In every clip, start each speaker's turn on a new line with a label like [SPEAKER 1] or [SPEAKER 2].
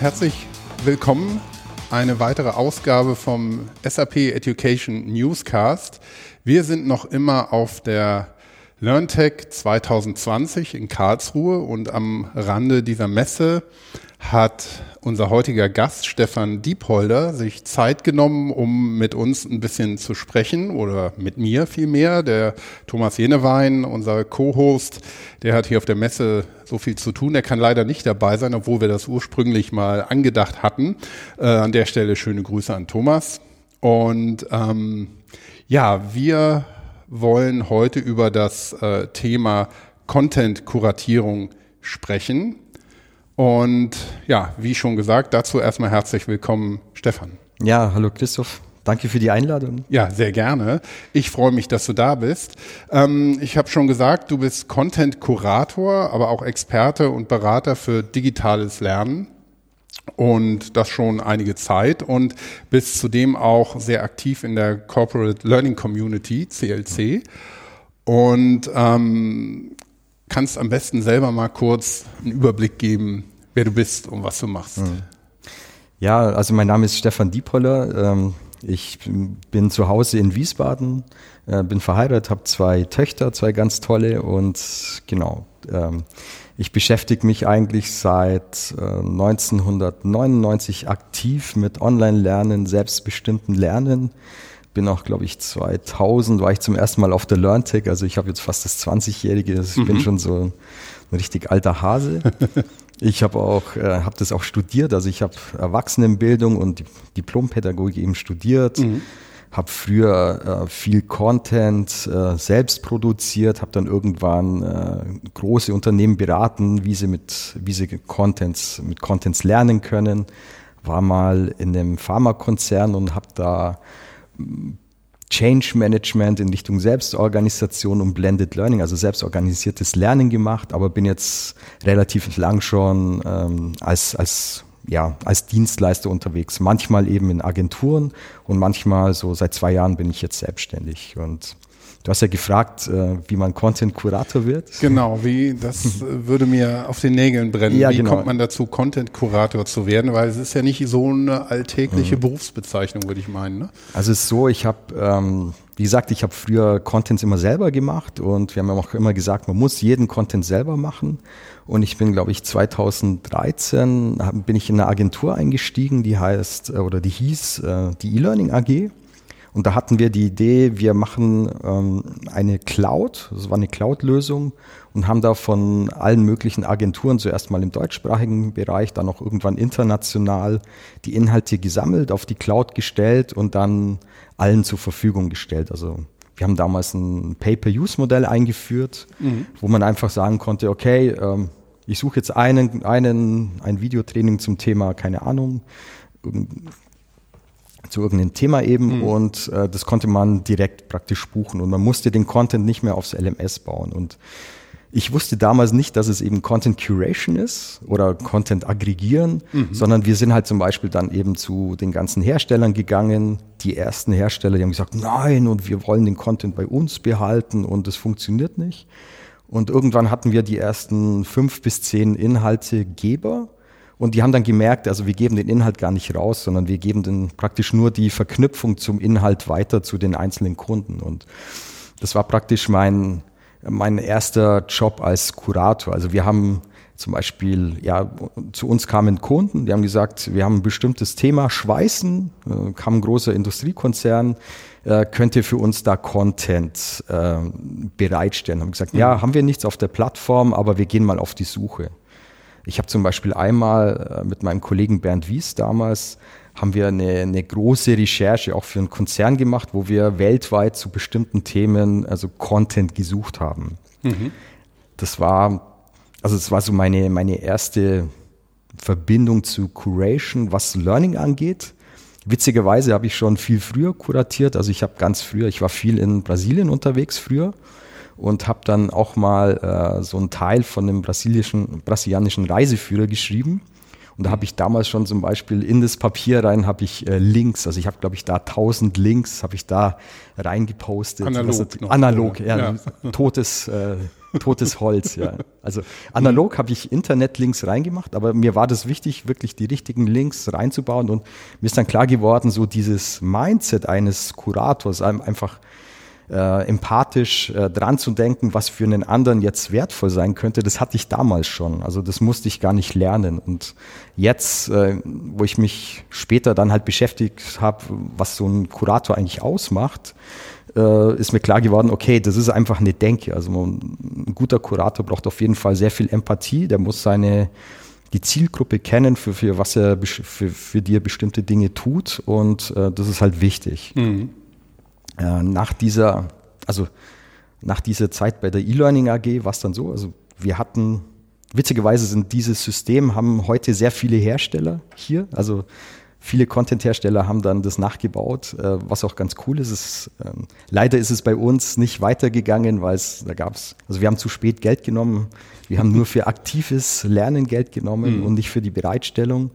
[SPEAKER 1] Herzlich willkommen. Eine weitere Ausgabe vom SAP Education Newscast. Wir sind noch immer auf der LearnTech 2020 in Karlsruhe und am Rande dieser Messe hat unser heutiger Gast Stefan Diepholder sich Zeit genommen, um mit uns ein bisschen zu sprechen oder mit mir vielmehr. Der Thomas Jenewein, unser Co-Host, der hat hier auf der Messe so viel zu tun. Der kann leider nicht dabei sein, obwohl wir das ursprünglich mal angedacht hatten. Äh, an der Stelle schöne Grüße an Thomas. Und ähm, ja, wir wollen heute über das äh, Thema Content-Kuratierung sprechen. Und ja, wie schon gesagt, dazu erstmal herzlich willkommen, Stefan.
[SPEAKER 2] Ja, hallo Christoph. Danke für die Einladung.
[SPEAKER 1] Ja, sehr gerne. Ich freue mich, dass du da bist. Ähm, ich habe schon gesagt, du bist Content-Kurator, aber auch Experte und Berater für digitales Lernen und das schon einige Zeit und bist zudem auch sehr aktiv in der Corporate Learning Community, CLC. Und ähm, kannst am besten selber mal kurz einen Überblick geben, wer du bist und was du machst. Hm.
[SPEAKER 2] Ja, also mein Name ist Stefan Diepholler. Ähm, ich bin zu Hause in Wiesbaden, äh, bin verheiratet, habe zwei Töchter, zwei ganz tolle und genau. Ähm, ich beschäftige mich eigentlich seit 1999 äh, aktiv mit Online-Lernen, selbstbestimmten Lernen bin auch, glaube ich, 2000 war ich zum ersten Mal auf der LearnTech. Also ich habe jetzt fast das 20-Jährige. Also ich mhm. bin schon so ein richtig alter Hase. Ich habe auch, äh, habe das auch studiert. Also ich habe Erwachsenenbildung und Diplompädagogik eben studiert. Mhm. Habe früher äh, viel Content äh, selbst produziert, habe dann irgendwann äh, große Unternehmen beraten, wie sie mit wie sie Contents mit Contents lernen können. War mal in einem Pharmakonzern und habe da Change Management in Richtung Selbstorganisation und Blended Learning, also selbstorganisiertes Lernen gemacht, aber bin jetzt relativ lang schon ähm, als, als, ja, als Dienstleister unterwegs. Manchmal eben in Agenturen und manchmal so seit zwei Jahren bin ich jetzt selbstständig und Du hast ja gefragt, äh, wie man Content-Kurator wird.
[SPEAKER 1] Genau, wie, das würde mir auf den Nägeln brennen. Ja, wie genau. kommt man dazu, Content-Kurator zu werden? Weil es ist ja nicht so eine alltägliche mhm. Berufsbezeichnung, würde ich meinen. Ne?
[SPEAKER 2] Also es ist so, ich habe, ähm, wie gesagt, ich habe früher Contents immer selber gemacht und wir haben auch immer gesagt, man muss jeden Content selber machen. Und ich bin, glaube ich, 2013 bin ich in eine Agentur eingestiegen, die heißt, äh, oder die hieß äh, die E-Learning AG. Und da hatten wir die Idee, wir machen ähm, eine Cloud, das war eine Cloud-Lösung und haben da von allen möglichen Agenturen zuerst mal im deutschsprachigen Bereich, dann auch irgendwann international die Inhalte gesammelt, auf die Cloud gestellt und dann allen zur Verfügung gestellt. Also wir haben damals ein Pay-per-Use-Modell eingeführt, mhm. wo man einfach sagen konnte, okay, ähm, ich suche jetzt einen, einen, ein Videotraining zum Thema, keine Ahnung, zu irgendeinem Thema eben mhm. und äh, das konnte man direkt praktisch buchen und man musste den Content nicht mehr aufs LMS bauen und ich wusste damals nicht, dass es eben Content Curation ist oder Content aggregieren, mhm. sondern wir sind halt zum Beispiel dann eben zu den ganzen Herstellern gegangen. Die ersten Hersteller, die haben gesagt, nein, und wir wollen den Content bei uns behalten und es funktioniert nicht. Und irgendwann hatten wir die ersten fünf bis zehn Inhaltegeber und die haben dann gemerkt, also wir geben den Inhalt gar nicht raus, sondern wir geben dann praktisch nur die Verknüpfung zum Inhalt weiter zu den einzelnen Kunden. Und das war praktisch mein, mein erster Job als Kurator. Also wir haben zum Beispiel, ja, zu uns kamen Kunden, die haben gesagt, wir haben ein bestimmtes Thema, Schweißen, äh, kam ein großer Industriekonzern, äh, könnte für uns da Content äh, bereitstellen. Haben gesagt, ja, mhm. haben wir nichts auf der Plattform, aber wir gehen mal auf die Suche. Ich habe zum Beispiel einmal äh, mit meinem Kollegen Bernd Wies damals haben wir eine, eine große Recherche auch für einen Konzern gemacht, wo wir weltweit zu bestimmten Themen also Content gesucht haben. Mhm. Das war also das war so meine meine erste Verbindung zu Curation, was Learning angeht. Witzigerweise habe ich schon viel früher kuratiert. Also ich habe ganz früher, ich war viel in Brasilien unterwegs früher und habe dann auch mal äh, so einen Teil von dem brasilischen, brasilianischen Reiseführer geschrieben. Und da habe ich damals schon zum Beispiel in das Papier rein habe ich äh, Links, also ich habe glaube ich da 1000 Links, habe ich da reingepostet.
[SPEAKER 1] Analog.
[SPEAKER 2] Noch, analog, ja, ja. totes, äh, totes Holz, ja. Also analog habe ich Internetlinks reingemacht, aber mir war das wichtig, wirklich die richtigen Links reinzubauen und mir ist dann klar geworden, so dieses Mindset eines Kurators, einfach äh, empathisch äh, dran zu denken, was für einen anderen jetzt wertvoll sein könnte, das hatte ich damals schon. Also das musste ich gar nicht lernen. Und jetzt, äh, wo ich mich später dann halt beschäftigt habe, was so ein Kurator eigentlich ausmacht, äh, ist mir klar geworden, okay, das ist einfach eine Denke. Also ein guter Kurator braucht auf jeden Fall sehr viel Empathie, der muss seine die Zielgruppe kennen, für, für was er für, für die er bestimmte Dinge tut und äh, das ist halt wichtig. Mhm. Äh, nach dieser, also nach dieser Zeit bei der E-Learning AG war es dann so, also wir hatten, witzigerweise sind dieses System, haben heute sehr viele Hersteller hier, also viele Content-Hersteller haben dann das nachgebaut, äh, was auch ganz cool ist. Es, äh, leider ist es bei uns nicht weitergegangen, weil es, da gab es, also wir haben zu spät Geld genommen, wir haben nur für aktives Lernen Geld genommen mhm. und nicht für die Bereitstellung.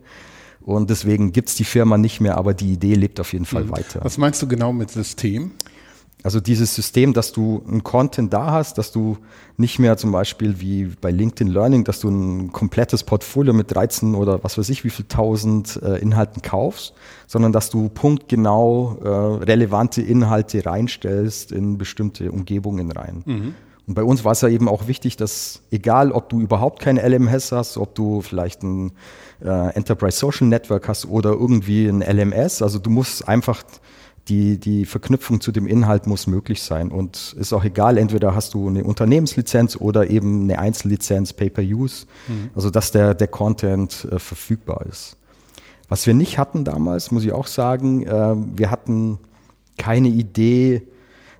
[SPEAKER 2] Und deswegen gibt es die Firma nicht mehr, aber die Idee lebt auf jeden Fall mhm. weiter.
[SPEAKER 1] Was meinst du genau mit System?
[SPEAKER 2] Also dieses System, dass du ein Content da hast, dass du nicht mehr zum Beispiel wie bei LinkedIn Learning, dass du ein komplettes Portfolio mit 13 oder was weiß ich wie viel tausend äh, Inhalten kaufst, sondern dass du punktgenau äh, relevante Inhalte reinstellst in bestimmte Umgebungen rein. Mhm. Und bei uns war es ja eben auch wichtig, dass egal, ob du überhaupt keine LMS hast, ob du vielleicht ein äh, Enterprise Social Network hast oder irgendwie ein LMS, also du musst einfach die, die Verknüpfung zu dem Inhalt muss möglich sein. Und ist auch egal, entweder hast du eine Unternehmenslizenz oder eben eine Einzellizenz Pay-per-Use, mhm. also dass der, der Content äh, verfügbar ist. Was wir nicht hatten damals, muss ich auch sagen, äh, wir hatten keine Idee,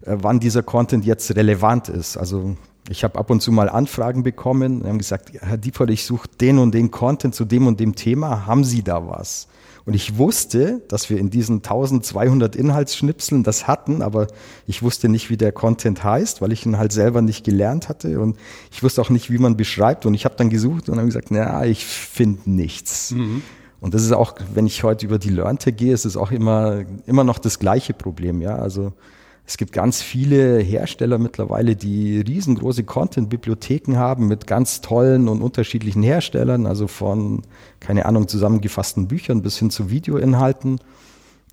[SPEAKER 2] wann dieser Content jetzt relevant ist. Also ich habe ab und zu mal Anfragen bekommen und haben gesagt, Herr Dieper, ich suche den und den Content zu dem und dem Thema, haben Sie da was? Und ich wusste, dass wir in diesen 1200 Inhaltsschnipseln das hatten, aber ich wusste nicht, wie der Content heißt, weil ich ihn halt selber nicht gelernt hatte und ich wusste auch nicht, wie man beschreibt. Und ich habe dann gesucht und habe gesagt, na, ich finde nichts. Mhm. Und das ist auch, wenn ich heute über die Lernte gehe, ist es auch immer, immer noch das gleiche Problem. Ja, also es gibt ganz viele Hersteller mittlerweile, die riesengroße Content-Bibliotheken haben mit ganz tollen und unterschiedlichen Herstellern, also von, keine Ahnung, zusammengefassten Büchern bis hin zu Videoinhalten.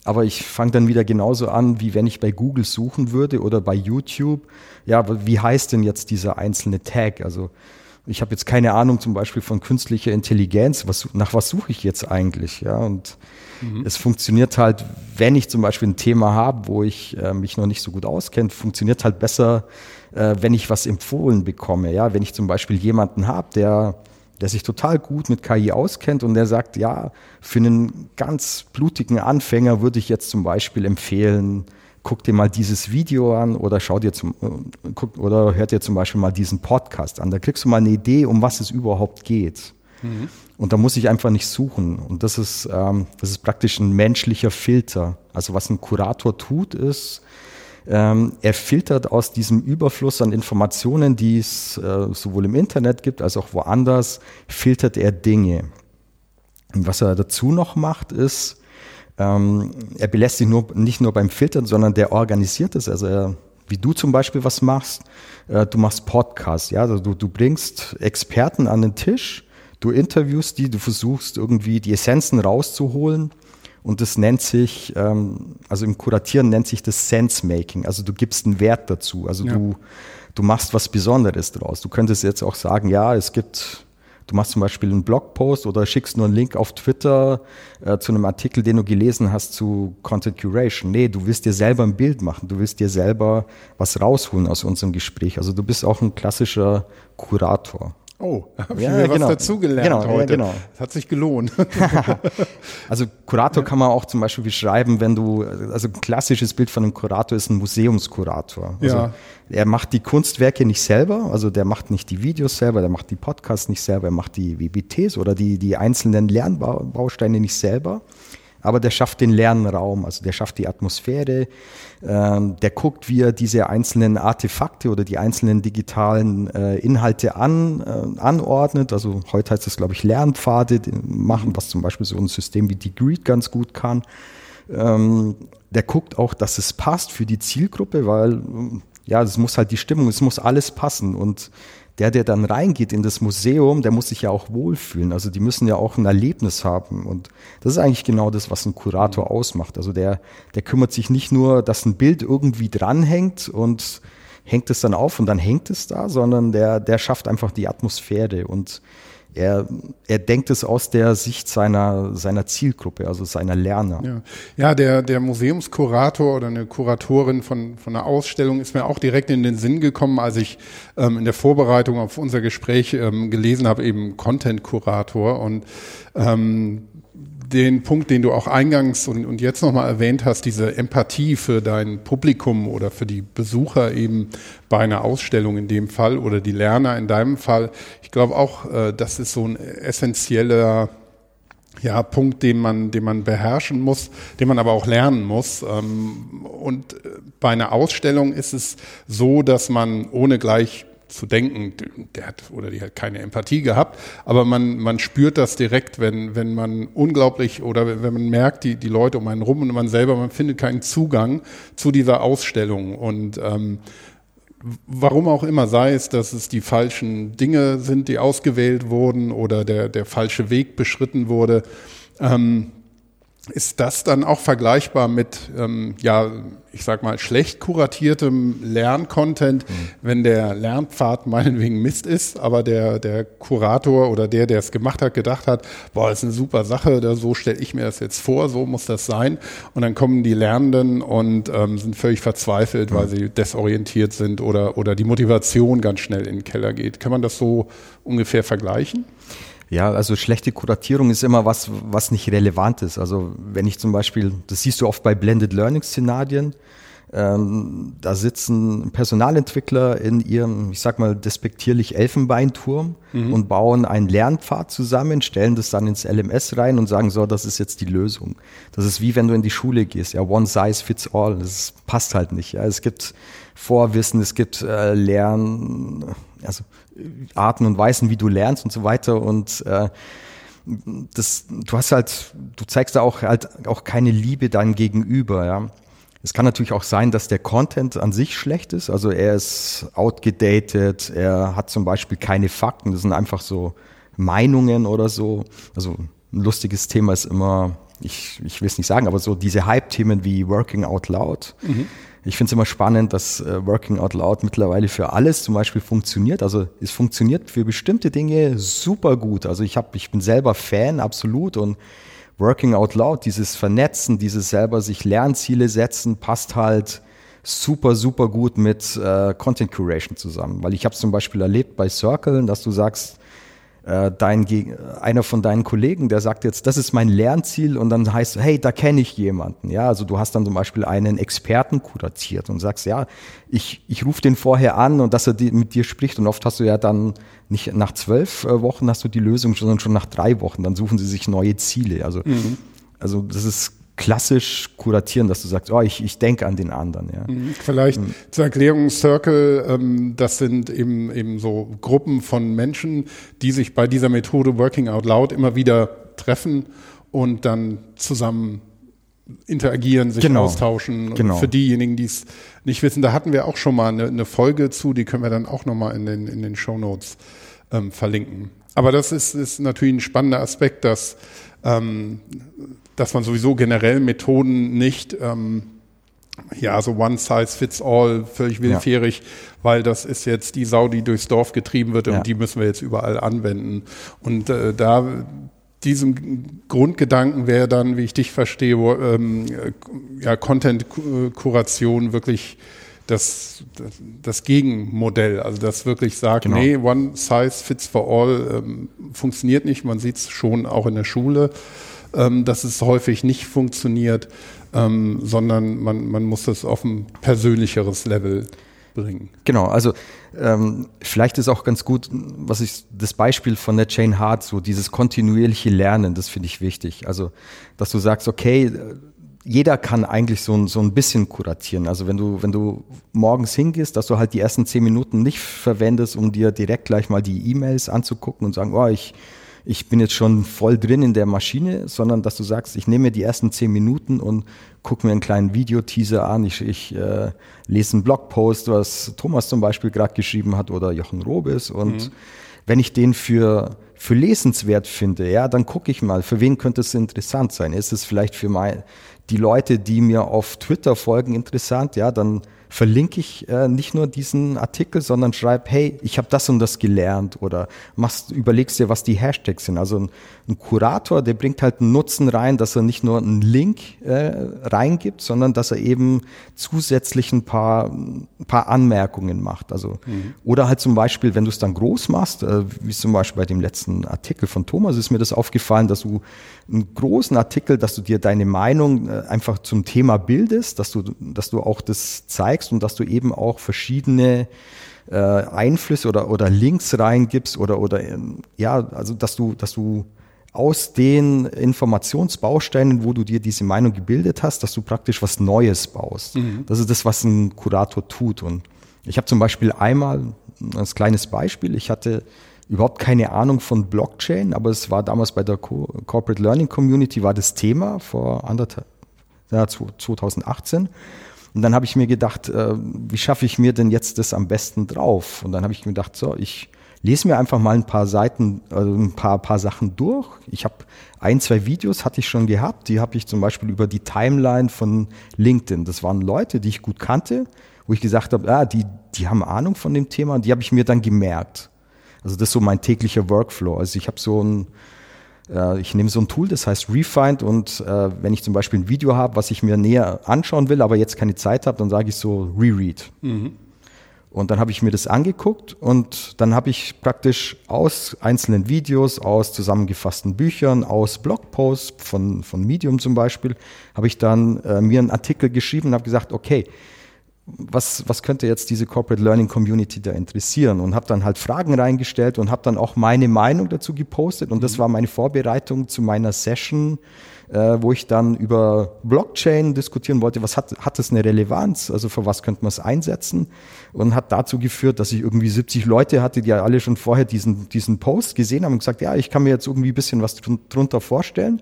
[SPEAKER 2] Aber ich fange dann wieder genauso an, wie wenn ich bei Google suchen würde oder bei YouTube. Ja, wie heißt denn jetzt dieser einzelne Tag? Also ich habe jetzt keine Ahnung zum Beispiel von künstlicher Intelligenz. Was, nach was suche ich jetzt eigentlich? Ja, und Mhm. Es funktioniert halt, wenn ich zum Beispiel ein Thema habe, wo ich äh, mich noch nicht so gut auskenne, funktioniert halt besser, äh, wenn ich was empfohlen bekomme. Ja, wenn ich zum Beispiel jemanden habe, der der sich total gut mit KI auskennt und der sagt, ja, für einen ganz blutigen Anfänger würde ich jetzt zum Beispiel empfehlen, guck dir mal dieses Video an oder schau dir zum, äh, guck, oder hört dir zum Beispiel mal diesen Podcast an. Da kriegst du mal eine Idee, um was es überhaupt geht. Mhm. Und da muss ich einfach nicht suchen. Und das ist, ähm, das ist praktisch ein menschlicher Filter. Also was ein Kurator tut, ist, ähm, er filtert aus diesem Überfluss an Informationen, die es äh, sowohl im Internet gibt als auch woanders, filtert er Dinge. Und was er dazu noch macht, ist, ähm, er belässt sich nur, nicht nur beim Filtern, sondern der organisiert es. Also er, wie du zum Beispiel was machst, äh, du machst Podcasts, ja, also du, du bringst Experten an den Tisch, Du interviewst die, du versuchst irgendwie die Essenzen rauszuholen und das nennt sich, ähm, also im Kuratieren nennt sich das Sense-Making. Also du gibst einen Wert dazu. Also ja. du, du machst was Besonderes draus. Du könntest jetzt auch sagen, ja, es gibt, du machst zum Beispiel einen Blogpost oder schickst nur einen Link auf Twitter äh, zu einem Artikel, den du gelesen hast zu Content Curation. Nee, du willst dir selber ein Bild machen. Du willst dir selber was rausholen aus unserem Gespräch. Also du bist auch ein klassischer Kurator.
[SPEAKER 1] Oh, habe ich ja, mir genau. was dazugelernt genau, heute. Ja, genau. Das hat sich gelohnt.
[SPEAKER 2] also Kurator kann man auch zum Beispiel beschreiben, wenn du, also ein klassisches Bild von einem Kurator ist ein Museumskurator. Also ja. Er macht die Kunstwerke nicht selber, also der macht nicht die Videos selber, der macht die Podcasts nicht selber, er macht die WBTs oder die, die einzelnen Lernbausteine nicht selber. Aber der schafft den Lernraum, also der schafft die Atmosphäre, ähm, der guckt, wie er diese einzelnen Artefakte oder die einzelnen digitalen äh, Inhalte an, äh, anordnet. Also heute heißt es, glaube ich, Lernpfade machen, was zum Beispiel so ein System wie Degreed ganz gut kann. Ähm, der guckt auch, dass es passt für die Zielgruppe, weil ja, es muss halt die Stimmung, es muss alles passen und der, der dann reingeht in das Museum, der muss sich ja auch wohlfühlen. Also die müssen ja auch ein Erlebnis haben. Und das ist eigentlich genau das, was ein Kurator ausmacht. Also der, der kümmert sich nicht nur, dass ein Bild irgendwie dranhängt und hängt es dann auf und dann hängt es da, sondern der, der schafft einfach die Atmosphäre und er, er denkt es aus der Sicht seiner, seiner Zielgruppe, also seiner Lerner.
[SPEAKER 1] Ja, ja der, der Museumskurator oder eine Kuratorin von, von einer Ausstellung ist mir auch direkt in den Sinn gekommen, als ich ähm, in der Vorbereitung auf unser Gespräch ähm, gelesen habe, eben Content-Kurator. Und ähm, den Punkt, den du auch eingangs und, und jetzt nochmal erwähnt hast, diese Empathie für dein Publikum oder für die Besucher eben bei einer Ausstellung in dem Fall oder die Lerner in deinem Fall. Ich glaube auch, äh, das ist so ein essentieller ja, Punkt, den man, den man beherrschen muss, den man aber auch lernen muss. Ähm, und äh, bei einer Ausstellung ist es so, dass man ohne gleich zu denken, der hat oder die hat keine Empathie gehabt, aber man, man spürt das direkt, wenn, wenn man unglaublich oder wenn man merkt, die, die Leute um einen rum und man selber, man findet keinen Zugang zu dieser Ausstellung. Und ähm, warum auch immer sei es, dass es die falschen Dinge sind, die ausgewählt wurden oder der, der falsche Weg beschritten wurde, ähm, ist das dann auch vergleichbar mit, ähm, ja, ich sag mal, schlecht kuratiertem Lerncontent, mhm. wenn der Lernpfad meinetwegen Mist ist, aber der, der Kurator oder der, der es gemacht hat, gedacht hat, boah, das ist eine super Sache, da, so stelle ich mir das jetzt vor, so muss das sein. Und dann kommen die Lernenden und ähm, sind völlig verzweifelt, mhm. weil sie desorientiert sind oder, oder die Motivation ganz schnell in den Keller geht. Kann man das so ungefähr vergleichen?
[SPEAKER 2] Ja, also schlechte Kuratierung ist immer was, was nicht relevant ist. Also wenn ich zum Beispiel, das siehst du oft bei Blended Learning Szenarien, ähm, da sitzen Personalentwickler in ihrem, ich sag mal, despektierlich Elfenbeinturm mhm. und bauen einen Lernpfad zusammen, stellen das dann ins LMS rein und sagen, so, das ist jetzt die Lösung. Das ist wie wenn du in die Schule gehst, ja, one size fits all. Das passt halt nicht. Ja. Es gibt Vorwissen, es gibt äh, Lern, also Arten und Weisen, wie du lernst und so weiter. Und äh, das, du hast halt, du zeigst da auch halt auch keine Liebe deinem Gegenüber, ja. Es kann natürlich auch sein, dass der Content an sich schlecht ist. Also er ist outgedatet, er hat zum Beispiel keine Fakten, das sind einfach so Meinungen oder so. Also ein lustiges Thema ist immer, ich, ich will es nicht sagen, aber so diese Hype-Themen wie Working Out Loud. Mhm ich finde es immer spannend, dass äh, Working Out Loud mittlerweile für alles zum Beispiel funktioniert. Also es funktioniert für bestimmte Dinge super gut. Also ich, hab, ich bin selber Fan, absolut. Und Working Out Loud, dieses Vernetzen, dieses selber sich Lernziele setzen, passt halt super, super gut mit äh, Content Curation zusammen. Weil ich habe es zum Beispiel erlebt bei Circle, dass du sagst, dein, einer von deinen Kollegen, der sagt jetzt, das ist mein Lernziel und dann heißt, hey, da kenne ich jemanden. Ja, also du hast dann zum Beispiel einen Experten kuratiert und sagst, ja, ich, ich rufe den vorher an und dass er die, mit dir spricht und oft hast du ja dann nicht nach zwölf äh, Wochen hast du die Lösung, sondern schon nach drei Wochen. Dann suchen sie sich neue Ziele. Also, mhm. also das ist klassisch kuratieren, dass du sagst, oh, ich, ich denke an den anderen. Ja.
[SPEAKER 1] Mhm. Vielleicht mhm. zur Erklärung Circle, ähm, das sind eben, eben so Gruppen von Menschen, die sich bei dieser Methode Working Out Loud immer wieder treffen und dann zusammen interagieren, sich genau. austauschen. Genau. für diejenigen, die es nicht wissen, da hatten wir auch schon mal eine, eine, Folge zu, die können wir dann auch nochmal in den, in den Show Notes ähm, verlinken. Aber das ist, ist natürlich ein spannender Aspekt, dass ähm, dass man sowieso generell Methoden nicht ähm, ja, so one size fits all, völlig willfährig, ja. weil das ist jetzt die Sau, die durchs Dorf getrieben wird ja. und die müssen wir jetzt überall anwenden. Und äh, da diesem Grundgedanken wäre dann, wie ich dich verstehe, ähm, ja, Content-Kuration wirklich das, das, das, Gegenmodell, also das wirklich sagt, genau. nee, one size fits for all ähm, funktioniert nicht. Man sieht es schon auch in der Schule ähm, dass es häufig nicht funktioniert, ähm, sondern man, man muss das auf ein persönlicheres Level bringen.
[SPEAKER 2] Genau, also ähm, vielleicht ist auch ganz gut, was ich das Beispiel von der Jane Hart, so dieses kontinuierliche Lernen, das finde ich wichtig. Also, dass du sagst, okay, jeder kann eigentlich so ein, so ein bisschen kuratieren. Also wenn du, wenn du morgens hingehst, dass du halt die ersten zehn Minuten nicht verwendest, um dir direkt gleich mal die E-Mails anzugucken und sagen, oh, ich, ich bin jetzt schon voll drin in der Maschine, sondern dass du sagst, ich nehme mir die ersten zehn Minuten und gucke mir einen kleinen Videoteaser an. Ich, ich äh, lese einen Blogpost, was Thomas zum Beispiel gerade geschrieben hat oder Jochen Robes und mhm. wenn ich den für für lesenswert finde, ja, dann gucke ich mal, für wen könnte es interessant sein? Ist es vielleicht für mein, die Leute, die mir auf Twitter folgen, interessant, ja, dann verlinke ich äh, nicht nur diesen Artikel, sondern schreibe, hey, ich habe das und das gelernt oder machst, überlegst dir, was die Hashtags sind. Also ein, ein, Kurator, der bringt halt einen Nutzen rein, dass er nicht nur einen Link äh, reingibt, sondern dass er eben zusätzlich ein paar, ein paar Anmerkungen macht. Also mhm. oder halt zum Beispiel, wenn du es dann groß machst, äh, wie zum Beispiel bei dem letzten Artikel von Thomas, ist mir das aufgefallen, dass du einen großen Artikel, dass du dir deine Meinung äh, einfach zum Thema bildest, dass du, dass du auch das zeigst und dass du eben auch verschiedene äh, Einflüsse oder, oder Links reingibst oder, oder ähm, ja, also dass du, dass du aus den Informationsbausteinen, wo du dir diese Meinung gebildet hast, dass du praktisch was Neues baust. Mhm. Das ist das, was ein Kurator tut. Und ich habe zum Beispiel einmal, als kleines Beispiel, ich hatte überhaupt keine Ahnung von Blockchain, aber es war damals bei der Co Corporate Learning Community war das Thema vor anderthalb, ja, 2018. Und dann habe ich mir gedacht, äh, wie schaffe ich mir denn jetzt das am besten drauf? Und dann habe ich mir gedacht, so, ich lese mir einfach mal ein paar Seiten, also ein paar, paar Sachen durch. Ich habe ein, zwei Videos hatte ich schon gehabt. Die habe ich zum Beispiel über die Timeline von LinkedIn. Das waren Leute, die ich gut kannte, wo ich gesagt habe, ah, die, die haben Ahnung von dem Thema und die habe ich mir dann gemerkt. Also das ist so mein täglicher Workflow. Also ich habe so ein äh, ich nehme so ein Tool, das heißt Refind und äh, wenn ich zum Beispiel ein Video habe, was ich mir näher anschauen will, aber jetzt keine Zeit habe, dann sage ich so Reread. Mhm. Und dann habe ich mir das angeguckt und dann habe ich praktisch aus einzelnen Videos, aus zusammengefassten Büchern, aus Blogposts von, von Medium zum Beispiel, habe ich dann äh, mir einen Artikel geschrieben und habe gesagt, okay, was, was könnte jetzt diese Corporate Learning Community da interessieren? Und habe dann halt Fragen reingestellt und habe dann auch meine Meinung dazu gepostet. Und das mhm. war meine Vorbereitung zu meiner Session, äh, wo ich dann über Blockchain diskutieren wollte. Was hat, hat das eine Relevanz? Also für was könnte man es einsetzen? Und hat dazu geführt, dass ich irgendwie 70 Leute hatte, die ja alle schon vorher diesen, diesen Post gesehen haben und gesagt, ja, ich kann mir jetzt irgendwie ein bisschen was drunter vorstellen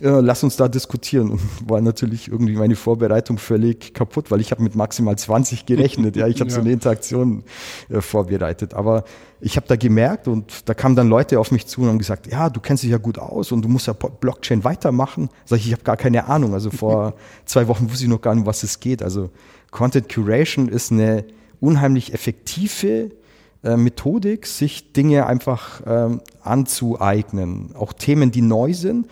[SPEAKER 2] äh, lass uns da diskutieren. Und war natürlich irgendwie meine Vorbereitung völlig kaputt, weil ich habe mit maximal 20 gerechnet. ja, ich habe ja. so eine Interaktion äh, vorbereitet. Aber ich habe da gemerkt und da kamen dann Leute auf mich zu und haben gesagt, ja, du kennst dich ja gut aus und du musst ja Blockchain weitermachen. Sag ich, ich habe gar keine Ahnung. Also vor zwei Wochen wusste ich noch gar nicht, um was es geht. Also Content Curation ist eine unheimlich effektive äh, Methodik, sich Dinge einfach ähm, anzueignen. Auch Themen, die neu sind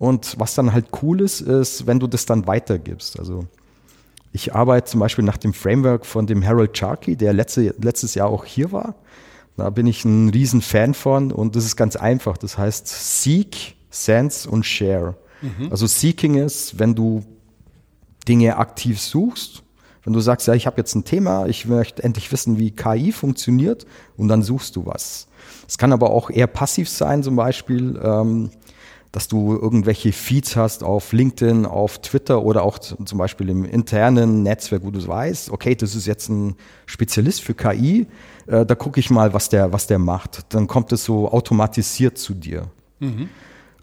[SPEAKER 2] und was dann halt cool ist, ist, wenn du das dann weitergibst. Also ich arbeite zum Beispiel nach dem Framework von dem Harold Sharkey, der letzte, letztes Jahr auch hier war. Da bin ich ein riesen Fan von und das ist ganz einfach. Das heißt Seek, Sense und Share. Mhm. Also Seeking ist, wenn du Dinge aktiv suchst, wenn du sagst, ja, ich habe jetzt ein Thema, ich möchte endlich wissen, wie KI funktioniert und dann suchst du was. Es kann aber auch eher passiv sein, zum Beispiel. Ähm, dass du irgendwelche Feeds hast auf LinkedIn, auf Twitter oder auch zum Beispiel im internen Netzwerk, wo du weißt, okay, das ist jetzt ein Spezialist für KI, äh, da gucke ich mal, was der, was der macht. Dann kommt es so automatisiert zu dir. Mhm.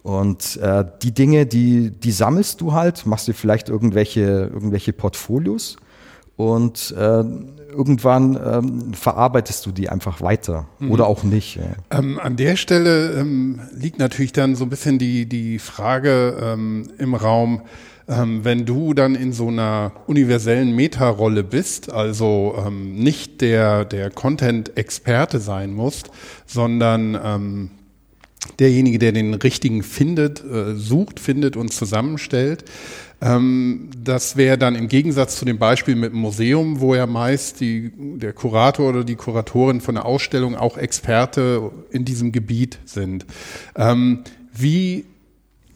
[SPEAKER 2] Und äh, die Dinge, die, die sammelst du halt, machst dir vielleicht irgendwelche, irgendwelche Portfolios und äh, irgendwann ähm, verarbeitest du die einfach weiter mhm. oder auch nicht.
[SPEAKER 1] Ja. Ähm, an der Stelle ähm, liegt natürlich dann so ein bisschen die, die Frage ähm, im Raum, ähm, wenn du dann in so einer universellen Meta-Rolle bist, also ähm, nicht der, der Content-Experte sein musst, sondern derjenige, der den richtigen findet, äh, sucht, findet und zusammenstellt, ähm, das wäre dann im Gegensatz zu dem Beispiel mit dem Museum, wo ja meist die, der Kurator oder die Kuratorin von der Ausstellung auch Experte in diesem Gebiet sind. Ähm, wie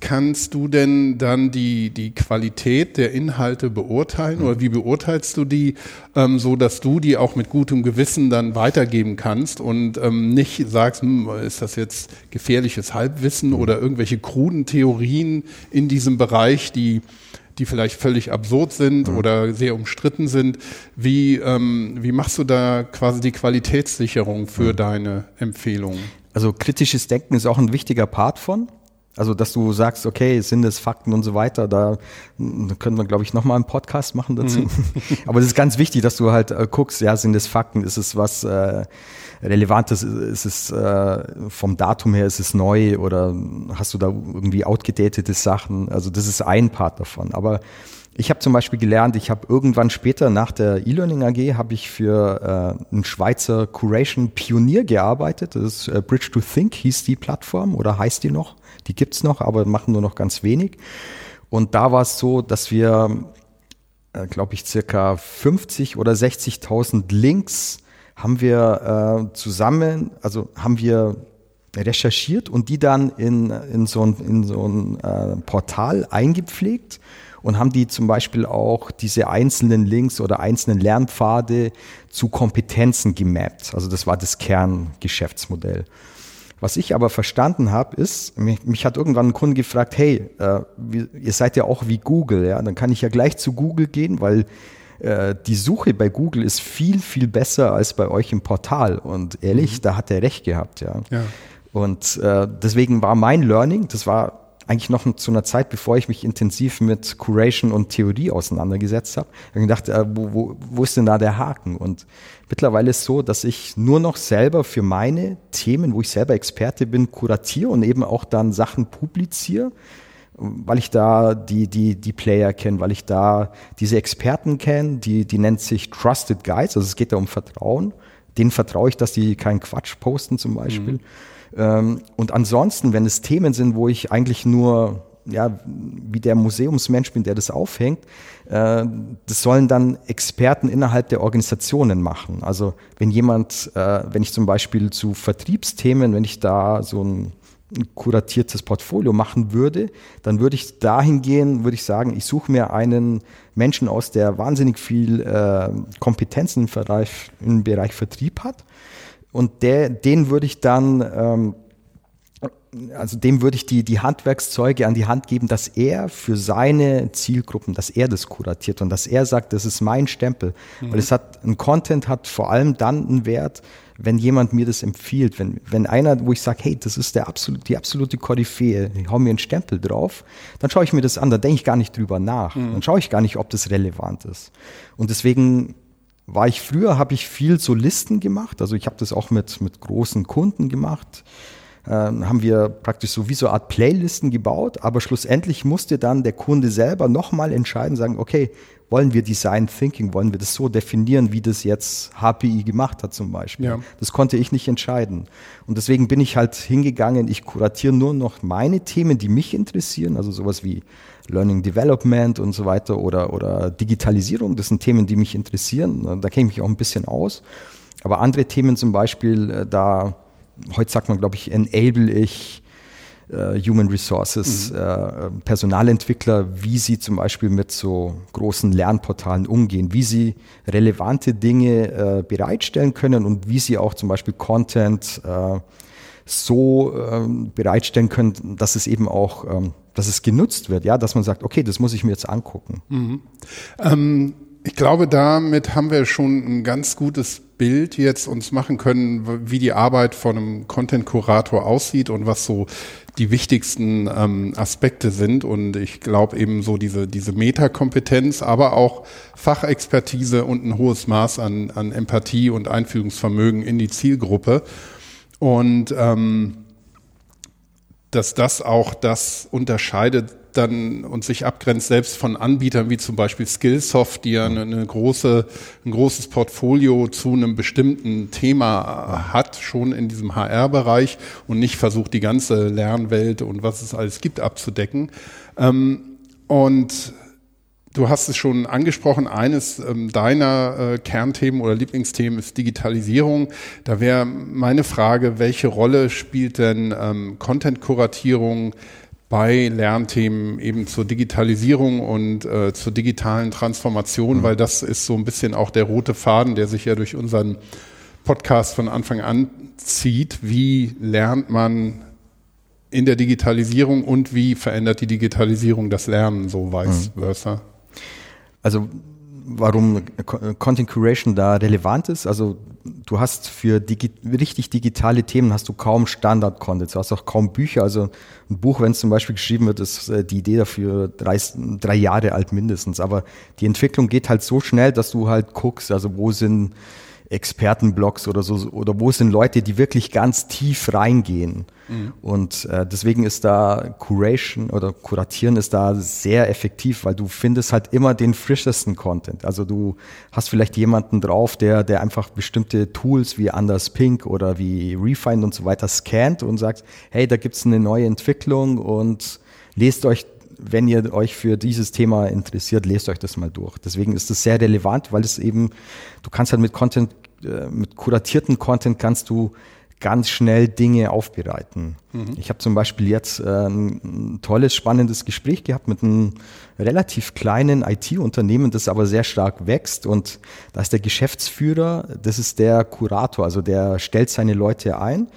[SPEAKER 1] kannst du denn dann die, die Qualität der Inhalte beurteilen oder wie beurteilst du die, ähm, so dass du die auch mit gutem Gewissen dann weitergeben kannst und ähm, nicht sagst, hm, ist das jetzt gefährliches Halbwissen oder irgendwelche kruden Theorien in diesem Bereich, die die vielleicht völlig absurd sind mhm. oder sehr umstritten sind. Wie, ähm, wie machst du da quasi die Qualitätssicherung für mhm. deine Empfehlungen?
[SPEAKER 2] Also kritisches Denken ist auch ein wichtiger Part von. Also, dass du sagst, okay, sind es Fakten und so weiter, da, da können wir, glaube ich, nochmal einen Podcast machen dazu. Mhm. Aber es ist ganz wichtig, dass du halt äh, guckst, ja, sind es Fakten, ist es was äh, Relevantes, ist es äh, vom Datum her, ist es neu oder hast du da irgendwie outgedatete Sachen? Also, das ist ein Part davon. Aber ich habe zum Beispiel gelernt, ich habe irgendwann später nach der E-Learning AG habe ich für äh, einen Schweizer Curation Pionier gearbeitet. Das ist äh, Bridge to Think hieß die Plattform oder heißt die noch. Die gibt's noch, aber machen nur noch ganz wenig. Und da war es so, dass wir, äh, glaube ich, circa 50 oder 60.000 Links haben wir äh, zusammen, also haben wir recherchiert und die dann in, in so ein, in so ein äh, Portal eingepflegt und haben die zum Beispiel auch diese einzelnen Links oder einzelnen Lernpfade zu Kompetenzen gemappt. Also das war das Kerngeschäftsmodell. Was ich aber verstanden habe, ist, mich, mich, hat irgendwann ein Kunde gefragt, hey, äh, ihr seid ja auch wie Google, ja, dann kann ich ja gleich zu Google gehen, weil äh, die Suche bei Google ist viel, viel besser als bei euch im Portal. Und ehrlich, mhm. da hat er recht gehabt, ja. ja. Und äh, deswegen war mein Learning, das war eigentlich noch zu einer Zeit, bevor ich mich intensiv mit Curation und Theorie auseinandergesetzt habe, habe ich gedacht, äh, wo, wo, wo ist denn da der Haken? Und mittlerweile ist es so, dass ich nur noch selber für meine Themen, wo ich selber Experte bin, kuratiere und eben auch dann Sachen publiziere, weil ich da die, die, die Player kenne, weil ich da diese Experten kenne, die, die nennt sich Trusted Guides, also es geht da um Vertrauen. Denen vertraue ich, dass die keinen Quatsch posten zum Beispiel. Mhm. Ähm, und ansonsten, wenn es Themen sind, wo ich eigentlich nur ja, wie der Museumsmensch bin, der das aufhängt, äh, das sollen dann Experten innerhalb der Organisationen machen. Also wenn jemand, äh, wenn ich zum Beispiel zu Vertriebsthemen, wenn ich da so ein kuratiertes Portfolio machen würde, dann würde ich dahin gehen, würde ich sagen, ich suche mir einen Menschen aus, der wahnsinnig viel äh, Kompetenzen im Bereich, im Bereich Vertrieb hat. Und der, den würde ich dann, ähm, also dem würde ich die, die Handwerkszeuge an die Hand geben, dass er für seine Zielgruppen, dass er das kuratiert und dass er sagt, das ist mein Stempel. Mhm. Weil es hat, ein Content hat vor allem dann einen Wert, wenn jemand mir das empfiehlt, wenn, wenn einer, wo ich sage, hey, das ist der absolut, die absolute Koryphäe, ich hau mir einen Stempel drauf, dann schaue ich mir das an, da denke ich gar nicht drüber nach. Mhm. Dann schaue ich gar nicht, ob das relevant ist. Und deswegen war ich früher, habe ich viel so Listen gemacht. Also ich habe das auch mit, mit großen Kunden gemacht. Ähm, haben wir praktisch so wie so eine Art Playlisten gebaut, aber schlussendlich musste dann der Kunde selber nochmal entscheiden, sagen, okay, wollen wir Design Thinking, wollen wir das so definieren, wie das jetzt HPI gemacht hat zum Beispiel. Ja. Das konnte ich nicht entscheiden. Und deswegen bin ich halt hingegangen, ich kuratiere nur noch meine Themen, die mich interessieren, also sowas wie Learning Development und so weiter oder, oder Digitalisierung. Das sind Themen, die mich interessieren. Da kenne ich mich auch ein bisschen aus. Aber andere Themen zum Beispiel, äh, da, heute sagt man, glaube ich, enable ich äh, Human Resources, mhm. äh, Personalentwickler, wie sie zum Beispiel mit so großen Lernportalen umgehen, wie sie relevante Dinge äh, bereitstellen können und wie sie auch zum Beispiel Content äh, so ähm, bereitstellen können, dass es eben auch ähm, dass es genutzt wird, ja, dass man sagt, okay, das muss ich mir jetzt angucken. Mhm.
[SPEAKER 1] Ähm, ich glaube, damit haben wir schon ein ganz gutes Bild jetzt uns machen können, wie die Arbeit von einem Content-Kurator aussieht und was so die wichtigsten ähm, Aspekte sind. Und ich glaube eben so diese, diese Metakompetenz, aber auch Fachexpertise und ein hohes Maß an, an Empathie und Einführungsvermögen in die Zielgruppe. Und ähm, dass das auch das unterscheidet dann und sich abgrenzt selbst von Anbietern wie zum Beispiel Skillsoft, die ja eine, eine große, ein großes Portfolio zu einem bestimmten Thema hat, schon in diesem HR-Bereich und nicht versucht, die ganze Lernwelt und was es alles gibt abzudecken. Ähm, und Du hast es schon angesprochen, eines ähm, deiner äh, Kernthemen oder Lieblingsthemen ist Digitalisierung. Da wäre meine Frage, welche Rolle spielt denn ähm, Content-Kuratierung bei Lernthemen eben zur Digitalisierung und äh, zur digitalen Transformation, mhm. weil das ist so ein bisschen auch der rote Faden, der sich ja durch unseren Podcast von Anfang an zieht. Wie lernt man in der Digitalisierung und wie verändert die Digitalisierung das Lernen, so vice mhm. versa?
[SPEAKER 2] Also warum Content Curation da relevant ist. Also du hast für digi richtig digitale Themen hast du kaum Standard-Content. Du hast auch kaum Bücher. Also ein Buch, wenn es zum Beispiel geschrieben wird, ist äh, die Idee dafür drei, drei Jahre alt mindestens. Aber die Entwicklung geht halt so schnell, dass du halt guckst, also wo sind Expertenblogs oder so, oder wo sind Leute, die wirklich ganz tief reingehen. Mhm. Und äh, deswegen ist da Curation oder Kuratieren ist da sehr effektiv, weil du findest halt immer den frischesten Content. Also du hast vielleicht jemanden drauf, der, der einfach bestimmte Tools wie Anders Pink oder wie Refine und so weiter scannt und sagt, hey, da gibt's eine neue Entwicklung und lest euch wenn ihr euch für dieses Thema interessiert, lest euch das mal durch. Deswegen ist es sehr relevant, weil es eben, du kannst halt mit Content äh, mit kuratierten Content kannst du ganz schnell Dinge aufbereiten. Mhm. Ich habe zum Beispiel jetzt äh, ein tolles, spannendes Gespräch gehabt mit einem relativ kleinen IT-Unternehmen, das aber sehr stark wächst. Und da ist der Geschäftsführer, das ist der Kurator, also der stellt seine Leute ein.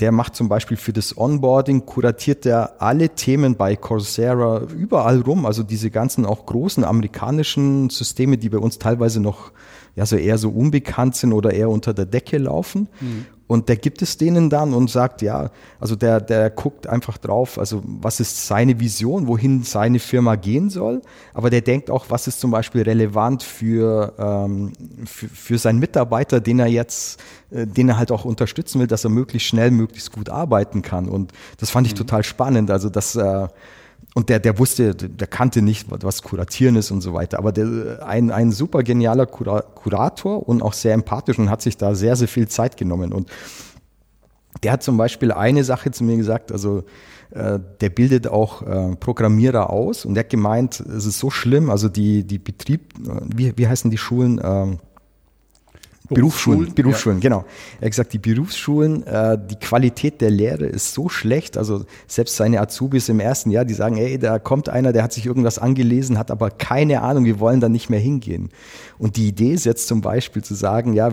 [SPEAKER 2] Der macht zum Beispiel für das Onboarding, kuratiert er alle Themen bei Coursera überall rum, also diese ganzen auch großen amerikanischen Systeme, die bei uns teilweise noch ja so eher so unbekannt sind oder eher unter der Decke laufen. Mhm. Und der gibt es denen dann und sagt, ja, also der, der guckt einfach drauf, also was ist seine Vision, wohin seine Firma gehen soll. Aber der denkt auch, was ist zum Beispiel relevant für, ähm, für, für seinen Mitarbeiter, den er jetzt, äh, den er halt auch unterstützen will, dass er möglichst schnell, möglichst gut arbeiten kann. Und das fand ich mhm. total spannend. Also, dass, äh, und der, der wusste, der kannte nicht, was Kuratieren ist und so weiter. Aber der, ein, ein super genialer Kura Kurator und auch sehr empathisch und hat sich da sehr, sehr viel Zeit genommen. Und der hat zum Beispiel eine Sache zu mir gesagt, also äh, der bildet auch äh, Programmierer aus und der hat gemeint, es ist so schlimm, also die, die Betrieb, äh, wie, wie heißen die Schulen? Ähm, Berufsschulen, Berufsschulen, ja. genau. Er hat gesagt, die Berufsschulen, äh, die Qualität der Lehre ist so schlecht. Also selbst seine Azubis im ersten Jahr, die sagen, ey, da kommt einer, der hat sich irgendwas angelesen, hat aber keine Ahnung, wir wollen da nicht mehr hingehen. Und die Idee ist jetzt zum Beispiel zu sagen, ja,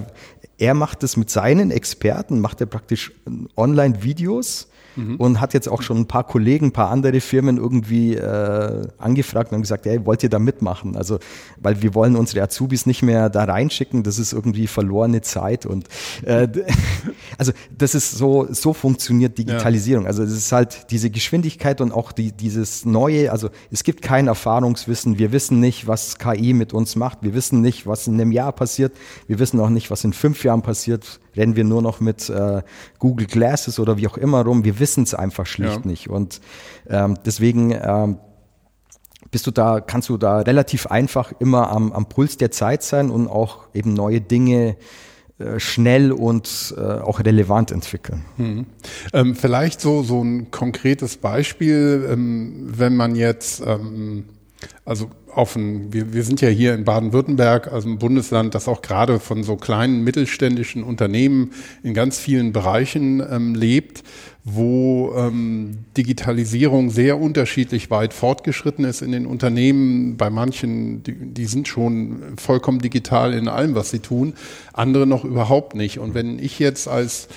[SPEAKER 2] er macht es mit seinen Experten, macht er praktisch Online-Videos, mhm. und hat jetzt auch schon ein paar Kollegen, ein paar andere Firmen irgendwie äh, angefragt und haben gesagt, hey, wollt ihr da mitmachen? Also, weil wir wollen unsere Azubis nicht mehr da reinschicken, das ist irgendwie verlorene Zeit und äh, also das ist so, so funktioniert Digitalisierung. Ja. Also es ist halt diese Geschwindigkeit und auch die, dieses Neue, also es gibt kein Erfahrungswissen, wir wissen nicht, was KI mit uns macht, wir wissen nicht, was in einem Jahr passiert, wir wissen auch nicht, was in fünf Jahren passiert, rennen wir nur noch mit äh, Google Glasses oder wie auch immer rum. Wir wissen es einfach schlicht ja. nicht. Und ähm, deswegen ähm, bist du da, kannst du da relativ einfach immer am, am Puls der Zeit sein und auch eben neue Dinge äh, schnell und äh, auch relevant entwickeln.
[SPEAKER 1] Hm. Ähm, vielleicht so, so ein konkretes Beispiel, ähm, wenn man jetzt, ähm, also auf ein, wir, wir sind ja hier in Baden-Württemberg, also ein Bundesland, das auch gerade von so kleinen mittelständischen Unternehmen in ganz vielen Bereichen ähm, lebt, wo ähm, Digitalisierung sehr unterschiedlich weit fortgeschritten ist in den Unternehmen. Bei manchen, die, die sind schon vollkommen digital in allem, was sie tun, andere noch überhaupt nicht. Und wenn ich jetzt als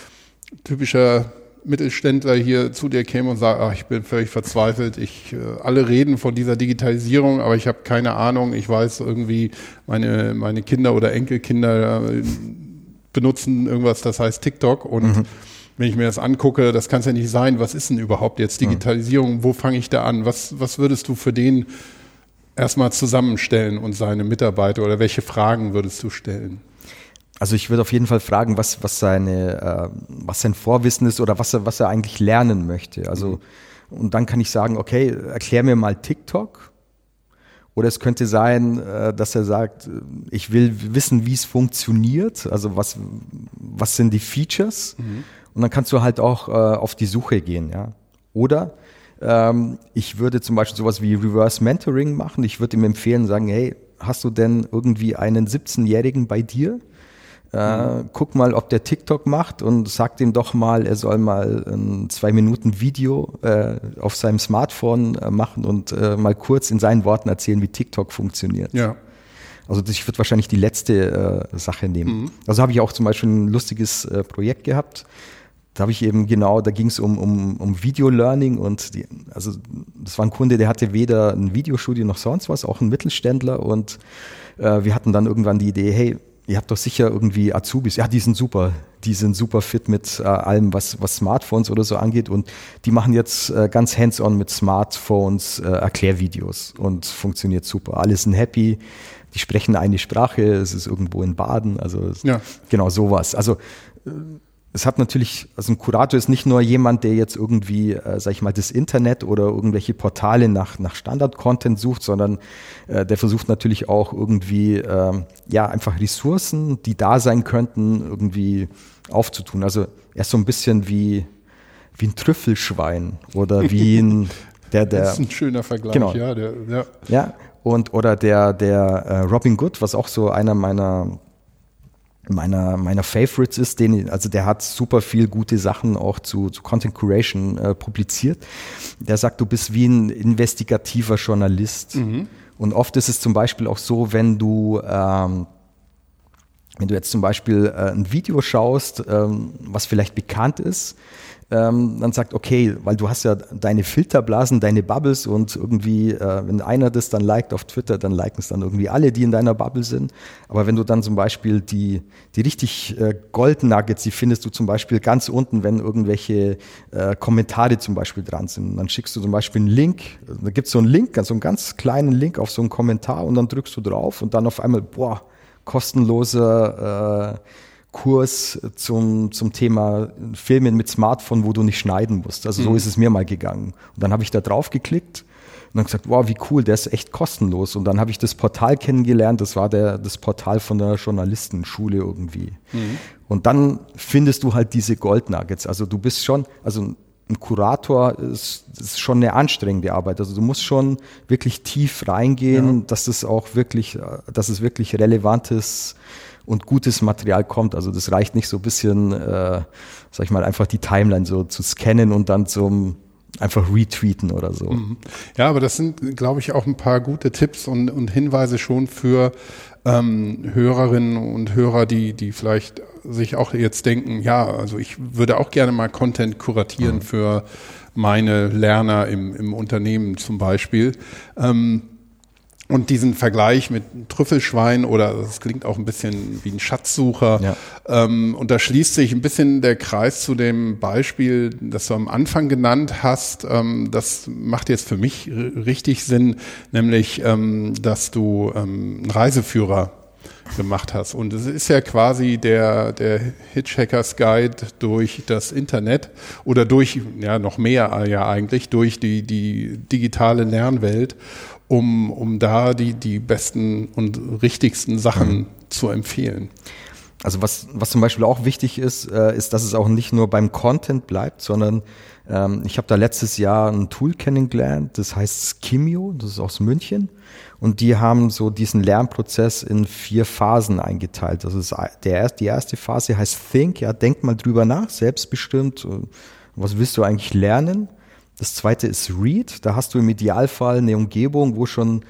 [SPEAKER 1] typischer Mittelständler hier zu dir käme und sagt, ach, ich bin völlig verzweifelt, ich, äh, alle reden von dieser Digitalisierung, aber ich habe keine Ahnung, ich weiß irgendwie, meine, meine Kinder oder Enkelkinder äh, benutzen irgendwas, das heißt TikTok und mhm. wenn ich mir das angucke, das kann es ja nicht sein, was ist denn überhaupt jetzt mhm. Digitalisierung, wo fange ich da an, was, was würdest du für den erstmal zusammenstellen und seine Mitarbeiter oder welche Fragen würdest du stellen?
[SPEAKER 2] Also ich würde auf jeden Fall fragen, was, was, seine, äh, was sein Vorwissen ist oder was er, was er eigentlich lernen möchte. Also, mhm. und dann kann ich sagen, okay, erklär mir mal TikTok. Oder es könnte sein, äh, dass er sagt, ich will wissen, wie es funktioniert. Also was, was sind die Features? Mhm. Und dann kannst du halt auch äh, auf die Suche gehen, ja. Oder ähm, ich würde zum Beispiel sowas wie Reverse Mentoring machen. Ich würde ihm empfehlen, sagen, hey, hast du denn irgendwie einen 17-Jährigen bei dir? Äh. Guck mal, ob der TikTok macht und sag dem doch mal, er soll mal ein zwei Minuten Video äh, auf seinem Smartphone äh, machen und äh, mal kurz in seinen Worten erzählen, wie TikTok funktioniert.
[SPEAKER 1] Ja.
[SPEAKER 2] Also ich würde wahrscheinlich die letzte äh, Sache nehmen. Mhm. Also habe ich auch zum Beispiel ein lustiges Projekt gehabt. Da habe ich eben genau, da ging es um, um, um Video-Learning und die, also das war ein Kunde, der hatte weder ein Videostudio noch sonst was, auch ein Mittelständler und wir hatten dann irgendwann die Idee, hey, ihr habt doch sicher irgendwie Azubis. Ja, die sind super. Die sind super fit mit äh, allem, was, was Smartphones oder so angeht. Und die machen jetzt äh, ganz hands-on mit Smartphones äh, Erklärvideos und funktioniert super. Alle sind happy. Die sprechen eine Sprache. Es ist irgendwo in Baden. Also ja. genau sowas. Also äh, es hat natürlich, also ein Kurator ist nicht nur jemand, der jetzt irgendwie, äh, sag ich mal, das Internet oder irgendwelche Portale nach, nach Standard-Content sucht, sondern äh, der versucht natürlich auch irgendwie, äh, ja, einfach Ressourcen, die da sein könnten, irgendwie aufzutun. Also er ist so ein bisschen wie, wie ein Trüffelschwein oder wie ein, der, der.
[SPEAKER 1] Das ist ein schöner Vergleich,
[SPEAKER 2] genau.
[SPEAKER 1] ja, der, ja.
[SPEAKER 2] Ja, und, oder der, der äh, Robin Good, was auch so einer meiner meiner, meiner Favorites ist, den, also der hat super viel gute Sachen auch zu, zu Content Curation äh, publiziert. Der sagt, du bist wie ein investigativer Journalist. Mhm. Und oft ist es zum Beispiel auch so, wenn du, ähm, wenn du jetzt zum Beispiel äh, ein Video schaust, ähm, was vielleicht bekannt ist, ähm, dann sagt, okay, weil du hast ja deine Filterblasen, deine Bubbles und irgendwie, äh, wenn einer das dann liked auf Twitter, dann liken es dann irgendwie alle, die in deiner Bubble sind. Aber wenn du dann zum Beispiel die, die richtig äh, Gold Nuggets, die findest du zum Beispiel ganz unten, wenn irgendwelche äh, Kommentare zum Beispiel dran sind. Dann schickst du zum Beispiel einen Link, da gibt es so einen Link, so einen ganz kleinen Link auf so einen Kommentar und dann drückst du drauf und dann auf einmal, boah, kostenloser äh, Kurs zum, zum Thema Filmen mit Smartphone, wo du nicht schneiden musst. Also so mhm. ist es mir mal gegangen. Und dann habe ich da drauf geklickt und dann gesagt, wow, wie cool, der ist echt kostenlos. Und dann habe ich das Portal kennengelernt, das war der, das Portal von der Journalistenschule irgendwie. Mhm. Und dann findest du halt diese Goldnuggets. Also du bist schon, also ein Kurator ist, ist schon eine anstrengende Arbeit. Also du musst schon wirklich tief reingehen, ja. dass es auch wirklich, dass es wirklich relevantes und gutes Material kommt. Also das reicht nicht so ein bisschen, äh, sag ich mal, einfach die Timeline so zu scannen und dann zum einfach retweeten oder so. Mhm.
[SPEAKER 1] Ja, aber das sind, glaube ich, auch ein paar gute Tipps und, und Hinweise schon für ähm, Hörerinnen und Hörer, die, die vielleicht sich auch jetzt denken, ja, also ich würde auch gerne mal Content kuratieren mhm. für meine Lerner im, im Unternehmen zum Beispiel. Ähm, und diesen Vergleich mit Trüffelschwein oder das klingt auch ein bisschen wie ein Schatzsucher. Ja. Ähm, und da schließt sich ein bisschen der Kreis zu dem Beispiel, das du am Anfang genannt hast. Ähm, das macht jetzt für mich richtig Sinn, nämlich, ähm, dass du ähm, einen Reiseführer gemacht hast. Und es ist ja quasi der, der Hitchhiker's Guide durch das Internet oder durch, ja, noch mehr ja eigentlich, durch die, die digitale Lernwelt um, um da die, die besten und richtigsten Sachen mhm. zu empfehlen.
[SPEAKER 2] Also was, was zum Beispiel auch wichtig ist, äh, ist, dass es auch nicht nur beim Content bleibt, sondern ähm, ich habe da letztes Jahr ein Tool kennengelernt, das heißt Skimio, das ist aus München. Und die haben so diesen Lernprozess in vier Phasen eingeteilt. Das ist der, die erste Phase heißt Think, ja, denk mal drüber nach, selbstbestimmt. Was willst du eigentlich lernen? Das zweite ist Read. Da hast du im Idealfall eine Umgebung, wo schon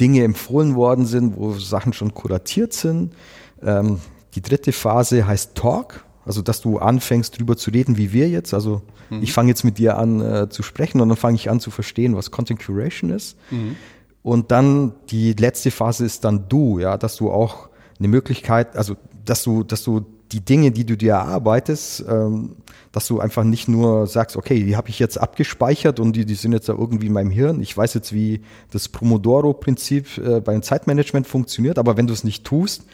[SPEAKER 2] Dinge empfohlen worden sind, wo Sachen schon kuratiert sind. Ähm, die dritte Phase heißt Talk, also dass du anfängst drüber zu reden, wie wir jetzt. Also mhm. ich fange jetzt mit dir an äh, zu sprechen und dann fange ich an zu verstehen, was Content Curation ist. Mhm. Und dann die letzte Phase ist dann du, ja, dass du auch eine Möglichkeit, also dass du, dass du die Dinge, die du dir erarbeitest, ähm, dass du einfach nicht nur sagst, okay, die habe ich jetzt abgespeichert und die, die sind jetzt da irgendwie in meinem Hirn. Ich weiß jetzt, wie das Pomodoro-Prinzip äh, beim Zeitmanagement funktioniert, aber wenn du es nicht tust,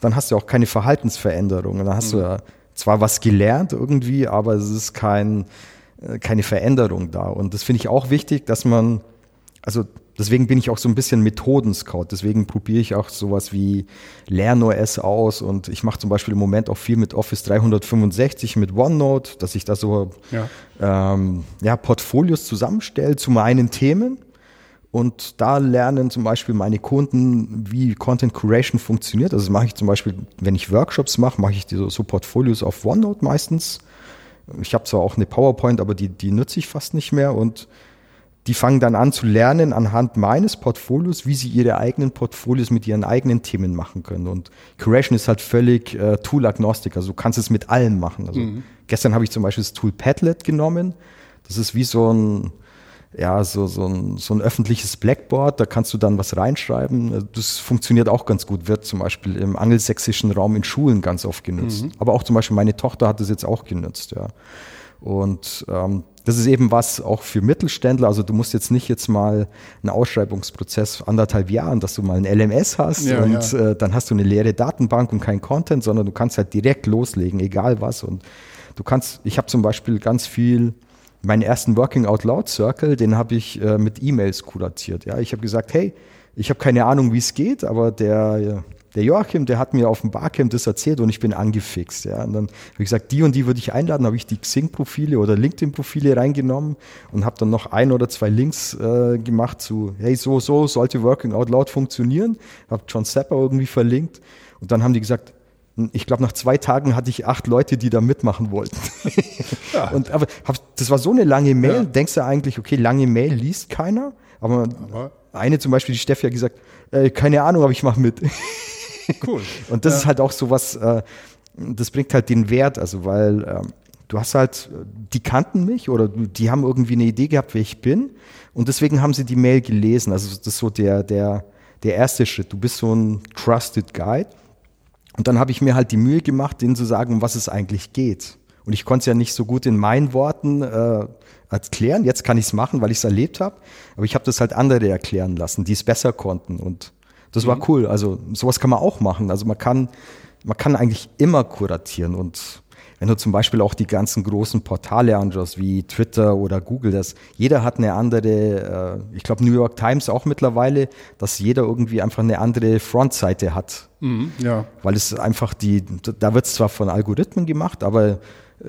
[SPEAKER 2] dann hast du auch keine Verhaltensveränderung. Dann hast mhm. du ja zwar was gelernt irgendwie, aber es ist kein, äh, keine Veränderung da. Und das finde ich auch wichtig, dass man, also deswegen bin ich auch so ein bisschen Methoden-Scout. Deswegen probiere ich auch sowas wie LernOS aus und ich mache zum Beispiel im Moment auch viel mit Office 365, mit OneNote, dass ich da so ja. Ähm, ja, Portfolios zusammenstelle zu meinen Themen und da lernen zum Beispiel meine Kunden, wie Content Curation funktioniert. Also das mache ich zum Beispiel, wenn ich Workshops mache, mache ich so, so Portfolios auf OneNote meistens. Ich habe zwar auch eine PowerPoint, aber die, die nutze ich fast nicht mehr und die fangen dann an zu lernen anhand meines Portfolios, wie sie ihre eigenen Portfolios mit ihren eigenen Themen machen können. Und Curation ist halt völlig äh, Tool-agnostik, also du kannst es mit allem machen. Also mhm. gestern habe ich zum Beispiel das Tool Padlet genommen. Das ist wie so ein, ja, so, so, ein, so ein öffentliches Blackboard, da kannst du dann was reinschreiben. Das funktioniert auch ganz gut, wird zum Beispiel im angelsächsischen Raum in Schulen ganz oft genutzt. Mhm. Aber auch zum Beispiel meine Tochter hat das jetzt auch genutzt, ja. Und ähm, das ist eben was auch für Mittelständler. Also du musst jetzt nicht jetzt mal einen Ausschreibungsprozess anderthalb Jahren, dass du mal ein LMS hast ja, und ja. Äh, dann hast du eine leere Datenbank und kein Content, sondern du kannst halt direkt loslegen, egal was. Und du kannst, ich habe zum Beispiel ganz viel meinen ersten Working Out Loud Circle, den habe ich äh, mit E-Mails kuratiert. Ja, ich habe gesagt, hey, ich habe keine Ahnung, wie es geht, aber der der Joachim, der hat mir auf dem Barcamp das erzählt und ich bin angefixt. Ja. Und dann habe ich gesagt, die und die würde ich einladen, habe ich die Xing-Profile oder LinkedIn-Profile reingenommen und habe dann noch ein oder zwei Links äh, gemacht zu, hey, so, so sollte Working Out Loud funktionieren. Habe John Zapper irgendwie verlinkt und dann haben die gesagt, ich glaube, nach zwei Tagen hatte ich acht Leute, die da mitmachen wollten. Ja. Und aber das war so eine lange Mail. Ja. Denkst du eigentlich, okay, lange Mail liest keiner? Aber, aber eine zum Beispiel, die Steffi hat gesagt, äh, keine Ahnung, aber ich mache mit. Cool. Und das ja. ist halt auch so was, äh, das bringt halt den Wert, also weil äh, du hast halt, die kannten mich oder die haben irgendwie eine Idee gehabt, wer ich bin und deswegen haben sie die Mail gelesen. Also das ist so der, der, der erste Schritt. Du bist so ein Trusted Guide. Und dann habe ich mir halt die Mühe gemacht, denen zu sagen, um was es eigentlich geht. Und ich konnte es ja nicht so gut in meinen Worten äh, erklären. Jetzt kann ich es machen, weil ich es erlebt habe. Aber ich habe das halt andere erklären lassen, die es besser konnten. Und das mhm. war cool. Also sowas kann man auch machen. Also man kann, man kann eigentlich immer kuratieren und wenn du zum Beispiel auch die ganzen großen Portale anschaust, wie Twitter oder Google, das, jeder hat eine andere, äh, ich glaube New York Times auch mittlerweile, dass jeder irgendwie einfach eine andere Frontseite hat. Mhm, ja. Weil es einfach die, da wird es zwar von Algorithmen gemacht, aber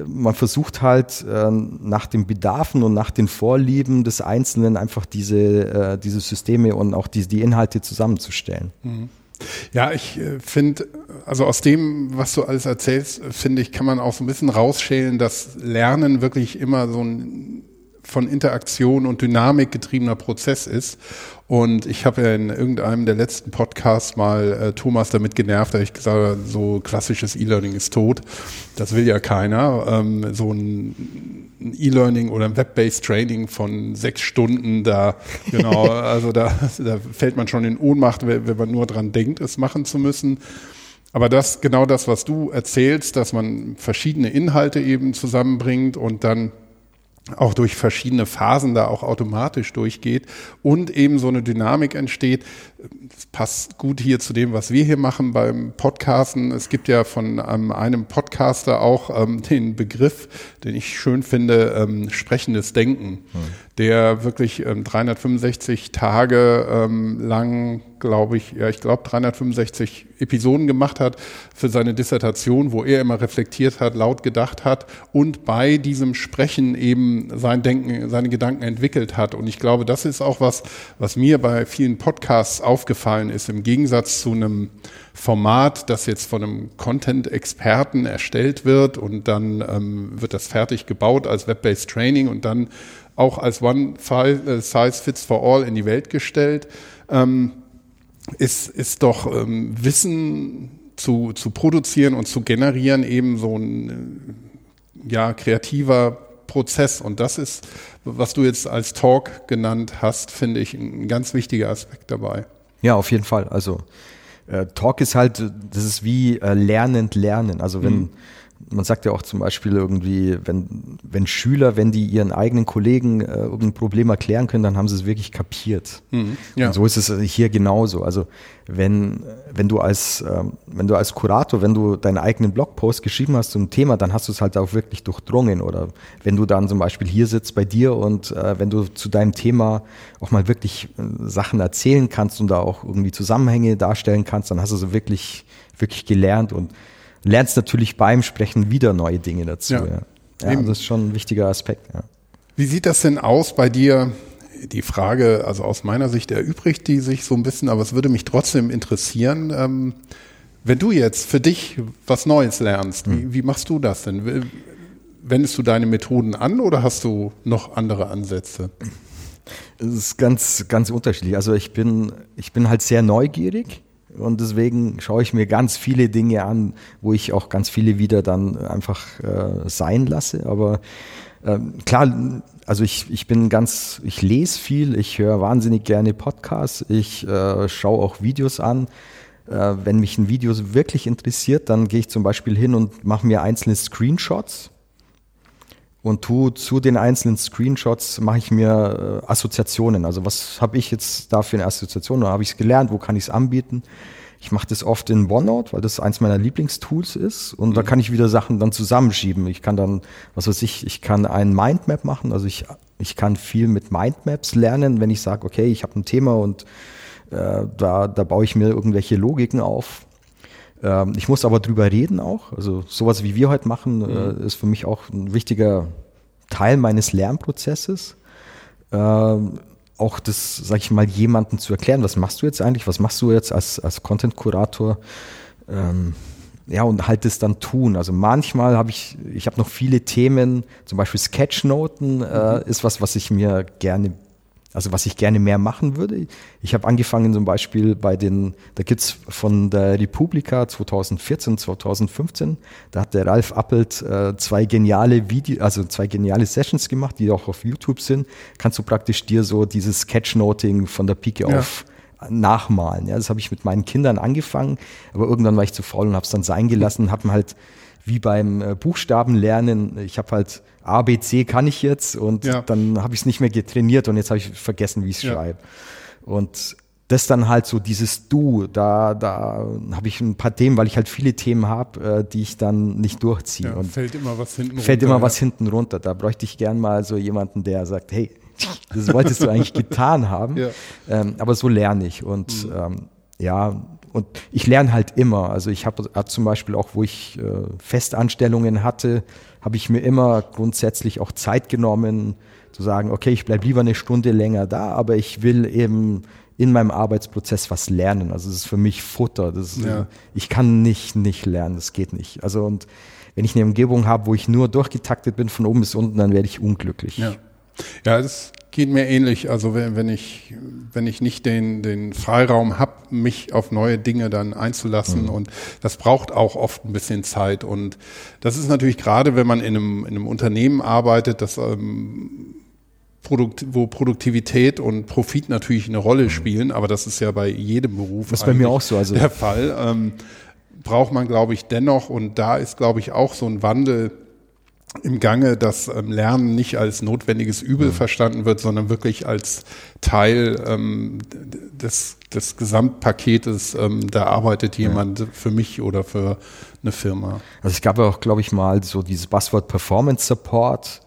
[SPEAKER 2] man versucht halt äh, nach den Bedarfen und nach den Vorlieben des Einzelnen einfach diese, äh, diese Systeme und auch die, die Inhalte zusammenzustellen.
[SPEAKER 1] Mhm. Ja, ich äh, finde, also aus dem, was du alles erzählst, finde ich, kann man auch so ein bisschen rausschälen, dass Lernen wirklich immer so ein von Interaktion und Dynamik getriebener Prozess ist. Und ich habe ja in irgendeinem der letzten Podcasts mal äh, Thomas damit genervt, da ich gesagt habe, so klassisches E-Learning ist tot. Das will ja keiner. Ähm, so ein, E-Learning oder ein Web-based Training von sechs Stunden, da genau, also da, da fällt man schon in Ohnmacht, wenn, wenn man nur dran denkt, es machen zu müssen. Aber das, genau das, was du erzählst, dass man verschiedene Inhalte eben zusammenbringt und dann auch durch verschiedene Phasen da auch automatisch durchgeht und eben so eine Dynamik entsteht. Das passt gut hier zu dem, was wir hier machen beim Podcasten. Es gibt ja von ähm, einem Podcaster auch ähm, den Begriff, den ich schön finde, ähm, sprechendes Denken, hm. der wirklich 365 ähm, Tage ähm, lang glaube ich, ja, ich glaube 365 Episoden gemacht hat für seine Dissertation, wo er immer reflektiert hat, laut gedacht hat und bei diesem Sprechen eben sein Denken, seine Gedanken entwickelt hat. Und ich glaube, das ist auch was, was mir bei vielen Podcasts aufgefallen ist, im Gegensatz zu einem Format, das jetzt von einem Content-Experten erstellt wird und dann ähm, wird das fertig gebaut als Web-based Training und dann auch als One Size Fits for All in die Welt gestellt. Ähm, ist, ist doch ähm, Wissen zu, zu produzieren und zu generieren eben so ein äh, ja, kreativer Prozess. Und das ist, was du jetzt als Talk genannt hast, finde ich ein ganz wichtiger Aspekt dabei.
[SPEAKER 2] Ja, auf jeden Fall. Also äh, Talk ist halt, das ist wie äh, lernend lernen. Also wenn, mhm man sagt ja auch zum Beispiel irgendwie, wenn, wenn Schüler, wenn die ihren eigenen Kollegen äh, irgendein Problem erklären können, dann haben sie es wirklich kapiert. Mhm, ja. Und so ist es hier genauso. Also wenn, wenn du als, ähm, wenn du als Kurator, wenn du deinen eigenen Blogpost geschrieben hast zum Thema, dann hast du es halt auch wirklich durchdrungen. Oder wenn du dann zum Beispiel hier sitzt bei dir und äh, wenn du zu deinem Thema auch mal wirklich äh, Sachen erzählen kannst und da auch irgendwie Zusammenhänge darstellen kannst, dann hast du so wirklich, wirklich gelernt und lernst natürlich beim Sprechen wieder neue Dinge dazu. Ja, ja. ja das ist schon ein wichtiger Aspekt. Ja.
[SPEAKER 1] Wie sieht das denn aus bei dir die Frage, also aus meiner Sicht erübrigt die sich so ein bisschen, aber es würde mich trotzdem interessieren, ähm, wenn du jetzt für dich was Neues lernst, wie, hm. wie machst du das denn? Wendest du deine Methoden an oder hast du noch andere Ansätze?
[SPEAKER 2] Es ist ganz, ganz unterschiedlich. Also ich bin, ich bin halt sehr neugierig und deswegen schaue ich mir ganz viele Dinge an, wo ich auch ganz viele wieder dann einfach äh, sein lasse. Aber äh, klar, also ich, ich bin ganz, ich lese viel, ich höre wahnsinnig gerne Podcasts, ich äh, schaue auch Videos an. Äh, wenn mich ein Video wirklich interessiert, dann gehe ich zum Beispiel hin und mache mir einzelne Screenshots und tu zu den einzelnen Screenshots mache ich mir äh, Assoziationen. Also was habe ich jetzt da für eine Assoziation? Oder habe ich es gelernt? Wo kann ich es anbieten? Ich mache das oft in OneNote, weil das eins meiner Lieblingstools ist. Und mhm. da kann ich wieder Sachen dann zusammenschieben. Ich kann dann, was weiß ich, ich kann ein Mindmap machen. Also ich, ich kann viel mit Mindmaps lernen, wenn ich sage, okay, ich habe ein Thema und äh, da, da baue ich mir irgendwelche Logiken auf. Ähm, ich muss aber drüber reden auch. Also sowas wie wir heute machen, äh, mhm. ist für mich auch ein wichtiger Teil meines Lernprozesses. Ähm, auch das, sag ich mal, jemandem zu erklären, was machst du jetzt eigentlich, was machst du jetzt als, als Content-Kurator? Ähm, ja, und halt das dann tun. Also manchmal habe ich, ich habe noch viele Themen, zum Beispiel Sketchnoten äh, mhm. ist was, was ich mir gerne also was ich gerne mehr machen würde. Ich habe angefangen zum Beispiel bei den, da gibt's von der Republika 2014, 2015, da hat der Ralf Appelt äh, zwei geniale Video, also zwei geniale Sessions gemacht, die auch auf YouTube sind. Kannst du praktisch dir so dieses Sketchnoting von der Pike ja. auf nachmalen. Ja, das habe ich mit meinen Kindern angefangen, aber irgendwann war ich zu faul und habe es dann sein gelassen, habe halt wie beim äh, Buchstabenlernen, ich habe halt A, B, C kann ich jetzt und ja. dann habe ich es nicht mehr getrainiert und jetzt habe ich vergessen, wie ich es ja. schreibe. Und das dann halt so dieses Du, da, da habe ich ein paar Themen, weil ich halt viele Themen habe, äh, die ich dann nicht durchziehe. Ja, und
[SPEAKER 1] fällt immer was hinten
[SPEAKER 2] runter. Fällt immer was hinten runter. Da bräuchte ich gern mal so jemanden, der sagt, hey, das wolltest du eigentlich getan haben. Ähm, aber so lerne ich. Und mhm. ähm, ja, und ich lerne halt immer. Also ich habe hab zum Beispiel auch, wo ich äh, Festanstellungen hatte, habe ich mir immer grundsätzlich auch Zeit genommen, zu sagen, okay, ich bleibe lieber eine Stunde länger da, aber ich will eben in meinem Arbeitsprozess was lernen. Also es ist für mich Futter. Das, ja. Ich kann nicht nicht lernen, das geht nicht. Also und wenn ich eine Umgebung habe, wo ich nur durchgetaktet bin von oben bis unten, dann werde ich unglücklich.
[SPEAKER 1] Ja, ja das geht mir ähnlich. Also wenn, wenn ich, wenn ich nicht den, den Freiraum habe, mich auf neue Dinge dann einzulassen mhm. und das braucht auch oft ein bisschen Zeit. Und das ist natürlich gerade, wenn man in einem, in einem Unternehmen arbeitet, das ähm, Produkt, wo Produktivität und Profit natürlich eine Rolle mhm. spielen, aber das ist ja bei jedem Beruf
[SPEAKER 2] das ist bei mir auch so,
[SPEAKER 1] also der Fall. Ähm, braucht man, glaube ich, dennoch, und da ist, glaube ich, auch so ein Wandel im Gange, dass ähm, Lernen nicht als notwendiges Übel mhm. verstanden wird, sondern wirklich als Teil ähm, des, des Gesamtpaketes, ähm, da arbeitet jemand ja. für mich oder für eine Firma.
[SPEAKER 2] Also es gab ja auch, glaube ich, mal so dieses Buzzword Performance Support.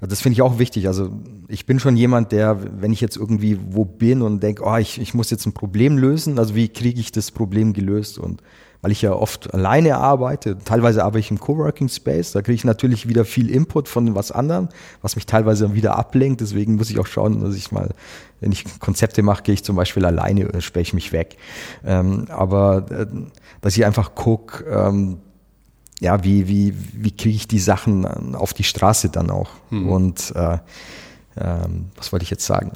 [SPEAKER 2] Das finde ich auch wichtig. Also ich bin schon jemand, der, wenn ich jetzt irgendwie wo bin und denke, oh, ich, ich muss jetzt ein Problem lösen, also wie kriege ich das Problem gelöst? Und weil ich ja oft alleine arbeite. Teilweise arbeite ich im Coworking Space. Da kriege ich natürlich wieder viel Input von was anderem, was mich teilweise wieder ablenkt. Deswegen muss ich auch schauen, dass ich mal, wenn ich Konzepte mache, gehe ich zum Beispiel alleine oder sperre ich mich weg. Ähm, aber äh, dass ich einfach gucke, ähm, ja, wie, wie, wie kriege ich die Sachen auf die Straße dann auch? Hm. Und äh, ähm, was wollte ich jetzt sagen?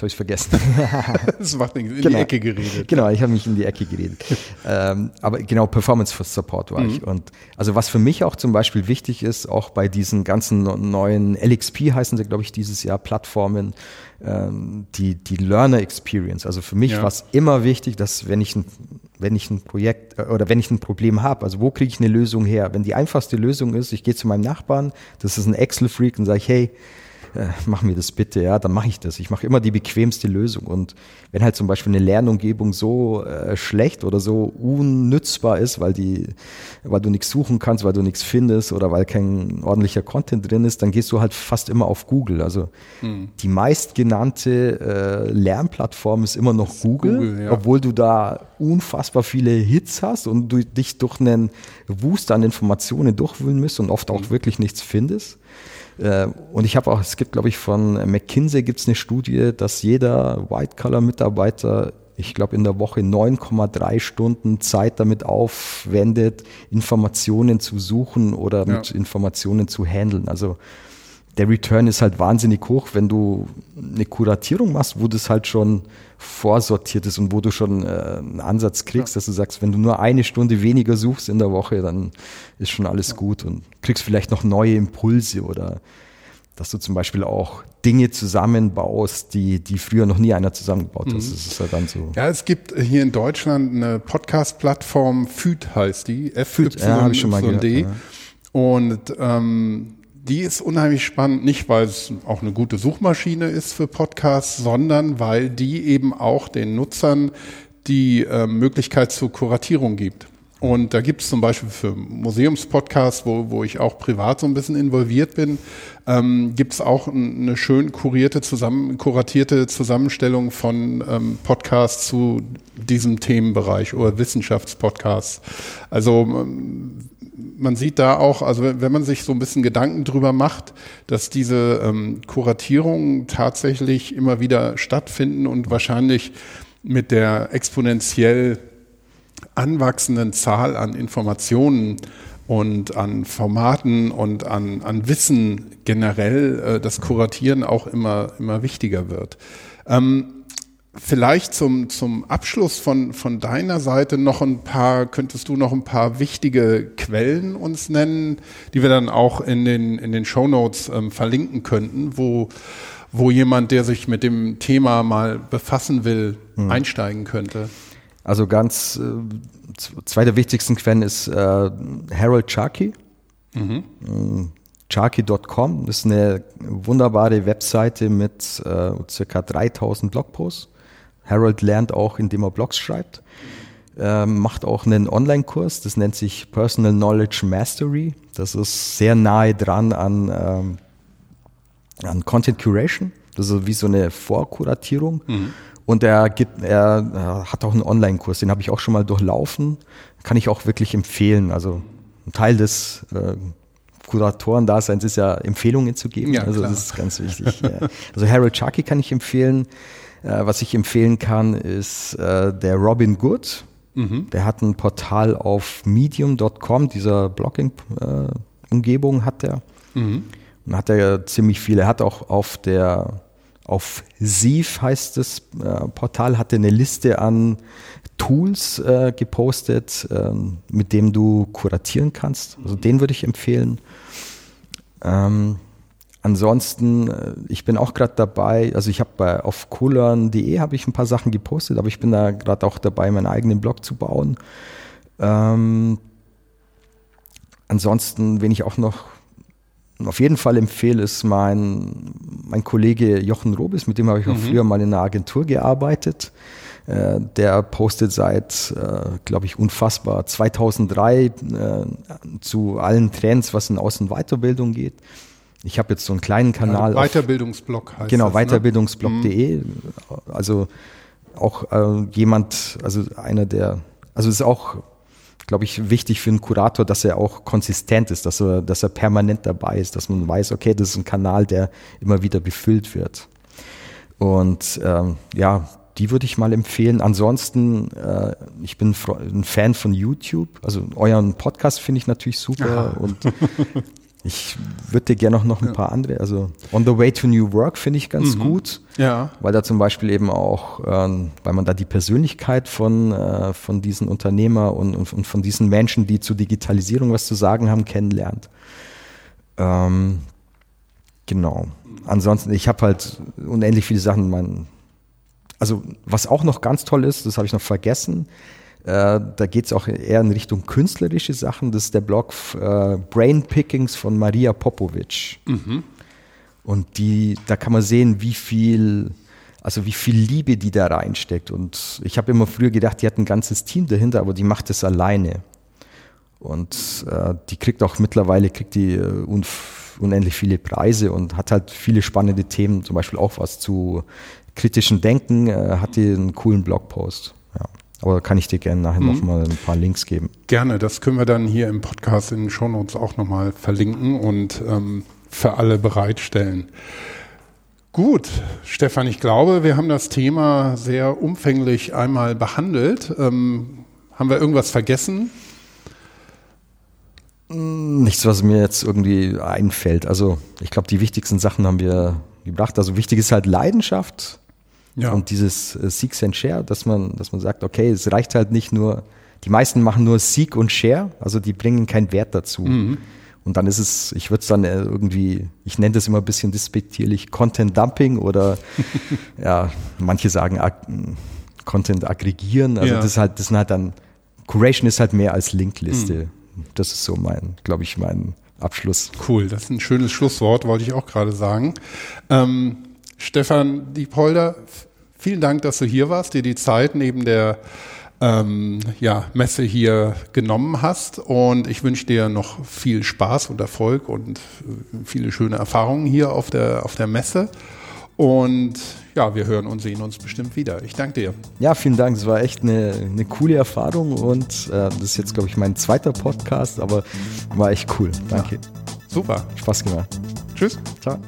[SPEAKER 2] Habe ich vergessen.
[SPEAKER 1] das macht nichts, in genau. die Ecke geredet.
[SPEAKER 2] Genau, ich habe mich in die Ecke geredet. ähm, aber genau, Performance for Support war mhm. ich. Und also was für mich auch zum Beispiel wichtig ist, auch bei diesen ganzen neuen LXP heißen sie, glaube ich, dieses Jahr Plattformen, ähm, die, die Learner Experience. Also für mich ja. war es immer wichtig, dass wenn ich ein wenn ich ein Projekt äh, oder wenn ich ein Problem habe, also wo kriege ich eine Lösung her? Wenn die einfachste Lösung ist, ich gehe zu meinem Nachbarn, das ist ein Excel-Freak und sage ich, hey, äh, mach mir das bitte, ja, dann mache ich das. Ich mache immer die bequemste Lösung. Und wenn halt zum Beispiel eine Lernumgebung so äh, schlecht oder so unnützbar ist, weil die, weil du nichts suchen kannst, weil du nichts findest oder weil kein ordentlicher Content drin ist, dann gehst du halt fast immer auf Google. Also hm. die meistgenannte äh, Lernplattform ist immer noch Google, Google ja. obwohl du da unfassbar viele Hits hast und du dich durch einen Wust an Informationen durchwühlen müsst und oft auch hm. wirklich nichts findest. Äh, und ich habe auch, es gibt, glaube ich, von McKinsey gibt es eine Studie, dass jeder White-Color-Mitarbeiter ich glaube, in der Woche 9,3 Stunden Zeit damit aufwendet, Informationen zu suchen oder ja. mit Informationen zu handeln. Also der Return ist halt wahnsinnig hoch, wenn du eine Kuratierung machst, wo das halt schon vorsortiert ist und wo du schon äh, einen Ansatz kriegst, ja. dass du sagst, wenn du nur eine Stunde weniger suchst in der Woche, dann ist schon alles ja. gut und kriegst vielleicht noch neue Impulse oder dass du zum Beispiel auch Dinge zusammenbaust, die, die früher noch nie einer zusammengebaut hat. Mhm. Das ist
[SPEAKER 1] ja dann so. Ja, es gibt hier in Deutschland eine Podcast-Plattform, FÜD heißt die,
[SPEAKER 2] f ja, ich schon mal gehört,
[SPEAKER 1] ja. Und ähm, die ist unheimlich spannend, nicht weil es auch eine gute Suchmaschine ist für Podcasts, sondern weil die eben auch den Nutzern die äh, Möglichkeit zur Kuratierung gibt. Und da gibt es zum Beispiel für Museumspodcasts, wo, wo ich auch privat so ein bisschen involviert bin, ähm, gibt es auch eine schön kurierte, zusammen, kuratierte Zusammenstellung von ähm, Podcasts zu diesem Themenbereich oder Wissenschaftspodcasts. Also ähm, man sieht da auch, also wenn man sich so ein bisschen Gedanken drüber macht, dass diese ähm, Kuratierungen tatsächlich immer wieder stattfinden und wahrscheinlich mit der exponentiell anwachsenden Zahl an Informationen und an Formaten und an, an Wissen generell äh, das Kuratieren auch immer, immer wichtiger wird. Ähm, vielleicht zum, zum Abschluss von, von deiner Seite noch ein paar, könntest du noch ein paar wichtige Quellen uns nennen, die wir dann auch in den, in den Show Notes ähm, verlinken könnten, wo, wo jemand, der sich mit dem Thema mal befassen will, hm. einsteigen könnte?
[SPEAKER 2] Also ganz, äh, zwei der wichtigsten Quellen ist äh, Harold Sharkey. Mhm. Sharkey.com ist eine wunderbare Webseite mit äh, circa 3000 Blogposts. Harold lernt auch, indem er Blogs schreibt. Äh, macht auch einen Online-Kurs, das nennt sich Personal Knowledge Mastery. Das ist sehr nahe dran an, ähm, an Content Curation. Das ist wie so eine Vorkuratierung. Mhm. Und er, gibt, er hat auch einen Online-Kurs, den habe ich auch schon mal durchlaufen. Kann ich auch wirklich empfehlen. Also ein Teil des äh, Kuratoren-Daseins ist ja, Empfehlungen zu geben. Ja, also klar. das ist ganz wichtig. ja. Also Harold Chucky kann ich empfehlen. Äh, was ich empfehlen kann, ist äh, der Robin Good. Mhm. Der hat ein Portal auf medium.com, dieser Blogging-Umgebung äh, hat er. Mhm. Und hat er ziemlich viele. Er hat auch auf der auf Sieve heißt das äh, Portal, hatte eine Liste an Tools äh, gepostet, äh, mit dem du kuratieren kannst. Also den würde ich empfehlen. Ähm, ansonsten, äh, ich bin auch gerade dabei, also ich habe bei auf coolern.de habe ich ein paar Sachen gepostet, aber ich bin da gerade auch dabei, meinen eigenen Blog zu bauen. Ähm, ansonsten, wenn ich auch noch auf jeden Fall empfehle, ist mein, mein Kollege Jochen Robis, mit dem habe ich auch mhm. früher mal in einer Agentur gearbeitet. Äh, der postet seit, äh, glaube ich, unfassbar 2003 äh, zu allen Trends, was in Außen- und Weiterbildung geht. Ich habe jetzt so einen kleinen Kanal.
[SPEAKER 1] Ja, Weiterbildungsblog
[SPEAKER 2] heißt Genau, das, ne? weiterbildungsblog.de. Mhm. Also auch äh, jemand, also einer der, also ist auch glaube ich, wichtig für einen Kurator, dass er auch konsistent ist, dass er, dass er permanent dabei ist, dass man weiß, okay, das ist ein Kanal, der immer wieder befüllt wird. Und ähm, ja, die würde ich mal empfehlen. Ansonsten, äh, ich bin ein Fan von YouTube. Also euren Podcast finde ich natürlich super ja. und Ich würde dir gerne noch, noch ein ja. paar andere, also On the Way to New Work finde ich ganz mhm. gut,
[SPEAKER 1] ja.
[SPEAKER 2] weil da zum Beispiel eben auch, ähm, weil man da die Persönlichkeit von, äh, von diesen Unternehmer und, und, und, von diesen Menschen, die zur Digitalisierung was zu sagen haben, kennenlernt. Ähm, genau. Ansonsten, ich habe halt unendlich viele Sachen, mein, also was auch noch ganz toll ist, das habe ich noch vergessen, äh, da geht es auch eher in Richtung künstlerische Sachen. Das ist der Blog äh, Brain Pickings von Maria Popovic. Mhm. Und die, da kann man sehen, wie viel, also wie viel Liebe die da reinsteckt. Und ich habe immer früher gedacht, die hat ein ganzes Team dahinter, aber die macht es alleine. Und äh, die kriegt auch mittlerweile kriegt die äh, unendlich viele Preise und hat halt viele spannende Themen, zum Beispiel auch was zu kritischen Denken, äh, hat die einen coolen Blogpost. Aber kann ich dir gerne nachher mhm. nochmal ein paar Links geben.
[SPEAKER 1] Gerne, das können wir dann hier im Podcast in den Shownotes auch nochmal verlinken. Und ähm, für alle bereitstellen. Gut, Stefan, ich glaube, wir haben das Thema sehr umfänglich einmal behandelt. Ähm, haben wir irgendwas vergessen?
[SPEAKER 2] Nichts, was mir jetzt irgendwie einfällt. Also ich glaube, die wichtigsten Sachen haben wir gebracht. Also wichtig ist halt Leidenschaft ja. und dieses äh, Seek and Share, dass man, dass man sagt, okay, es reicht halt nicht nur, die meisten machen nur Seek und Share, also die bringen keinen Wert dazu. Mhm. Und dann ist es, ich würde es dann äh, irgendwie, ich nenne das immer ein bisschen despektierlich Content Dumping oder ja, manche sagen Ag Content aggregieren. Also ja. das ist halt, das sind halt dann, Curation ist halt mehr als Linkliste. Mhm. Das ist so mein, glaube ich, mein Abschluss.
[SPEAKER 1] Cool, das ist ein schönes Schlusswort, wollte ich auch gerade sagen. Ähm, Stefan Diepolder, vielen Dank, dass du hier warst, dir die Zeit neben der ähm, ja, Messe hier genommen hast. Und ich wünsche dir noch viel Spaß und Erfolg und äh, viele schöne Erfahrungen hier auf der, auf der Messe. Und ja, wir hören und sehen uns bestimmt wieder. Ich danke dir.
[SPEAKER 2] Ja, vielen Dank. Es war echt eine, eine coole Erfahrung und äh, das ist jetzt, glaube ich, mein zweiter Podcast, aber war echt cool. Danke. Ja,
[SPEAKER 1] super.
[SPEAKER 2] Spaß gemacht.
[SPEAKER 1] Tschüss. Ciao.